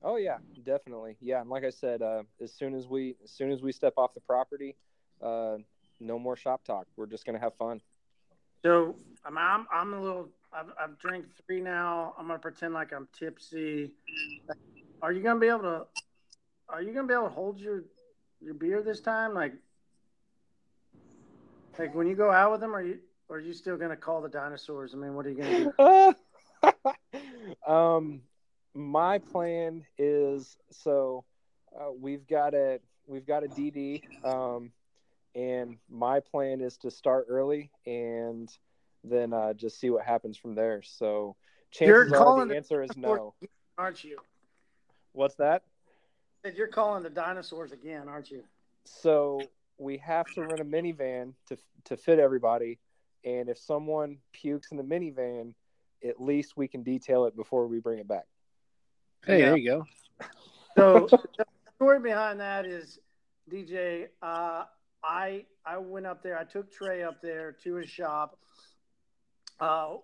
Oh yeah, definitely. Yeah, and like I said, uh, as soon as we as soon as we step off the property, uh, no more shop talk. We're just gonna have fun. So I'm I'm, I'm a little. I've, I've drank three now. I'm gonna pretend like I'm tipsy. Are you gonna be able to? Are you gonna be able to hold your your beer this time? Like, like when you go out with them, are you? Or are you still gonna call the dinosaurs? I mean, what are you gonna do? <laughs> um, my plan is so uh, we've got a we've got a DD, um, and my plan is to start early and then uh, just see what happens from there. So chances are the answer is no. Aren't you? What's that? You're calling the dinosaurs again, aren't you? So we have to rent a minivan to to fit everybody, and if someone pukes in the minivan, at least we can detail it before we bring it back. Hey, Yeah. there you go. So <laughs> the story behind that is DJ. Uh, I I went up there. I took Trey up there to his shop. Uh,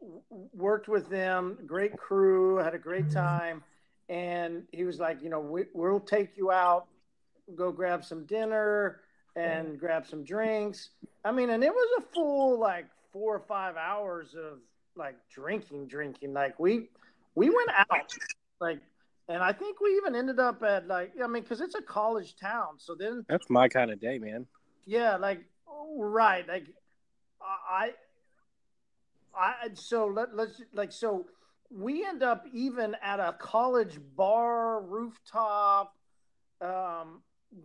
worked with them. Great crew. Had a great time. And he was like, you know, we, we'll take you out, go grab some dinner and grab some drinks. I mean, and it was a full like four or five hours of like drinking, drinking. Like we we went out like and I think we even ended up at like I mean because it's a college town. So then That's my kind of day, man. yeah, like right, like I I so let, let's like so we end up even at a college bar rooftop um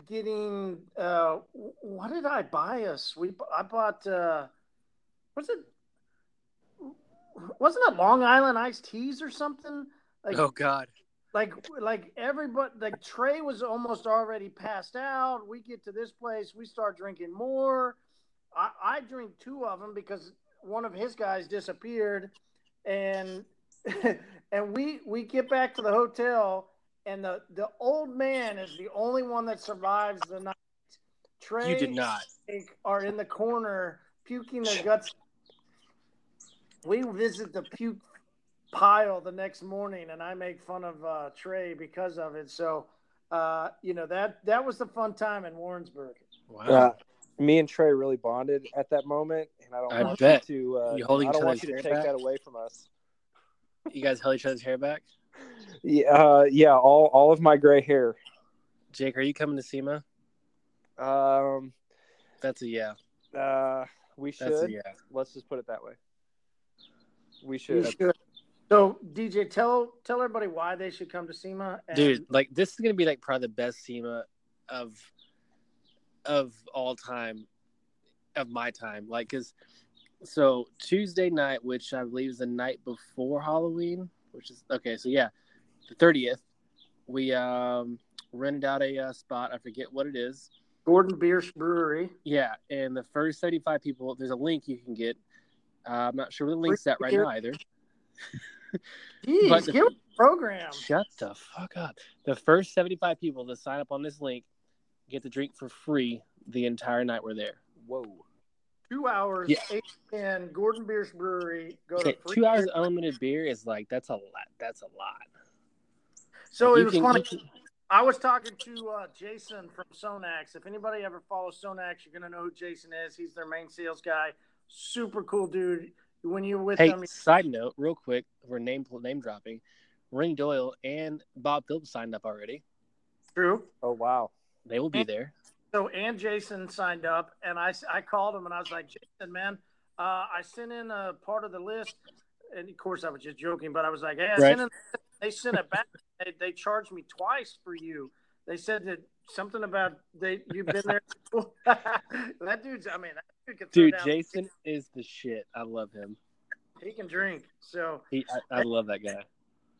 getting uh what did I buy us? We I bought uh was it wasn't it Long Island iced teas or something? Like Oh God. Like like everybody like Trey was almost already passed out. We get to this place, we start drinking more. I, I drink two of them because one of his guys disappeared, and <laughs> and we we get back to the hotel, and the the old man is the only one that survives the night. Trey You did not. are in the corner puking their guts. We visit the puke pile the next morning, and I make fun of uh, Trey because of it. So, uh, you know that that was the fun time in Warrensburg. Wow. Uh, me and Trey really bonded at that moment, and I don't I want bet. you to. Uh, You holding I don't each want other's you to hair take back? that away from us. You guys held each other's hair back. <laughs> Yeah, uh, yeah, all all of my gray hair. Jake, are you coming to SEMA? Um, That's a yeah. uh, we That's should. a yeah. Let's just put it that way. We You should. should. So, DJ, tell tell everybody why they should come to SEMA. And Dude, like this is gonna be like probably the best SEMA of of all time, of my time. Like, cause so Tuesday night, which I believe is the night before Halloween, which is okay. So yeah, the thirtieth, we um rented out a uh, spot. I forget what it is. Gordon Biersch Brewery. Yeah, and the first seventy-five people, there's a link you can get. Uh, I'm not sure where the link's at right now either. <laughs> Jeez, But the- give a program. Shut the fuck up. The first 75 people to sign up on this link get the drink for free the entire night we're there. Whoa. Two hours, Yeah. eight and Gordon Biersch Brewery. Go Okay, to free two hours beer. of unlimited beer is like that's a lot. That's a lot. So You it was can- funny. can- I was talking to uh, Jason from Sonax. If anybody ever follows Sonax, you're gonna know who Jason is. He's their main sales guy. Super cool dude. When you were with Hey, him, side note, real quick, we're name name dropping. Ring Doyle and Bob Phillips signed up already. true. Oh wow. They will be there. So and Jason signed up, and I, I called him and I was like, Jason, man, uh, I sent in a part of the list, and of course I was just joking, but I was like, hey, I Right. sent in, they sent it back. <laughs> They, they charged me twice for you. They said that something about they you've been there. <laughs> that dude's, I mean, that dude can throw Jason is the shit. I love him. He can drink, so He, I, I love that guy.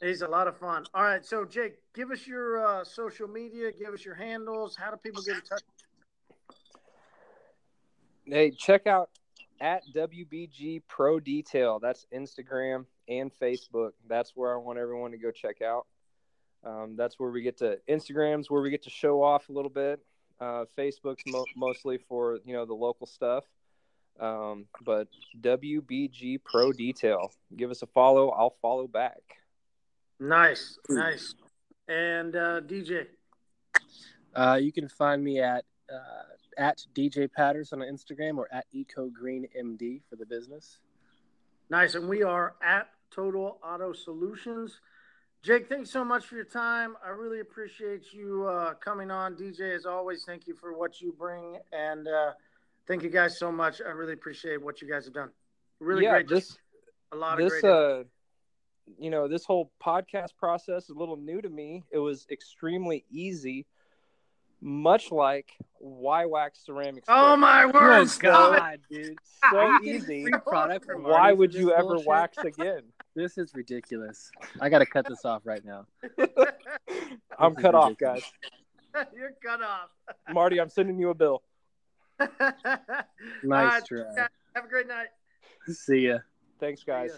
he's a lot of fun. All right, so Jake, give us your uh, social media, give us your handles. How do people get in touch? Hey, check out at WBG Pro Detail. That's Instagram and Facebook. That's where I want everyone to go check out. Um, that's where we get to Instagram's where we get to show off a little bit. Uh, Facebook's mo- mostly for you know the local stuff. Um, but WBG Pro Detail. Give us a follow. I'll follow back. Nice, nice. And uh, DJ. Uh, you can find me at uh, at DJ Patterson on Instagram or at Eco Green MD for the business. Nice. And we are at Total Auto Solutions. Jake, thanks so much for your time. I really appreciate you uh, coming on. DJ, as always, thank you for what you bring. And uh, thank you guys so much. I really appreciate what you guys have done. Really yeah, great. this a lot of this great. uh you know this whole podcast process is a little new to me it was extremely easy much like why wax ceramics oh, my word. Good Stop. God, dude. so Are you <laughs> getting easy free product from why would you ever bullshit? wax again This is ridiculous. I got to cut this off right now. <laughs> i'm This is cut off guys <laughs> You're cut off. marty i'm sending you a bill <laughs> Nice All right, try. Have a great night. See ya. thanks guys ya.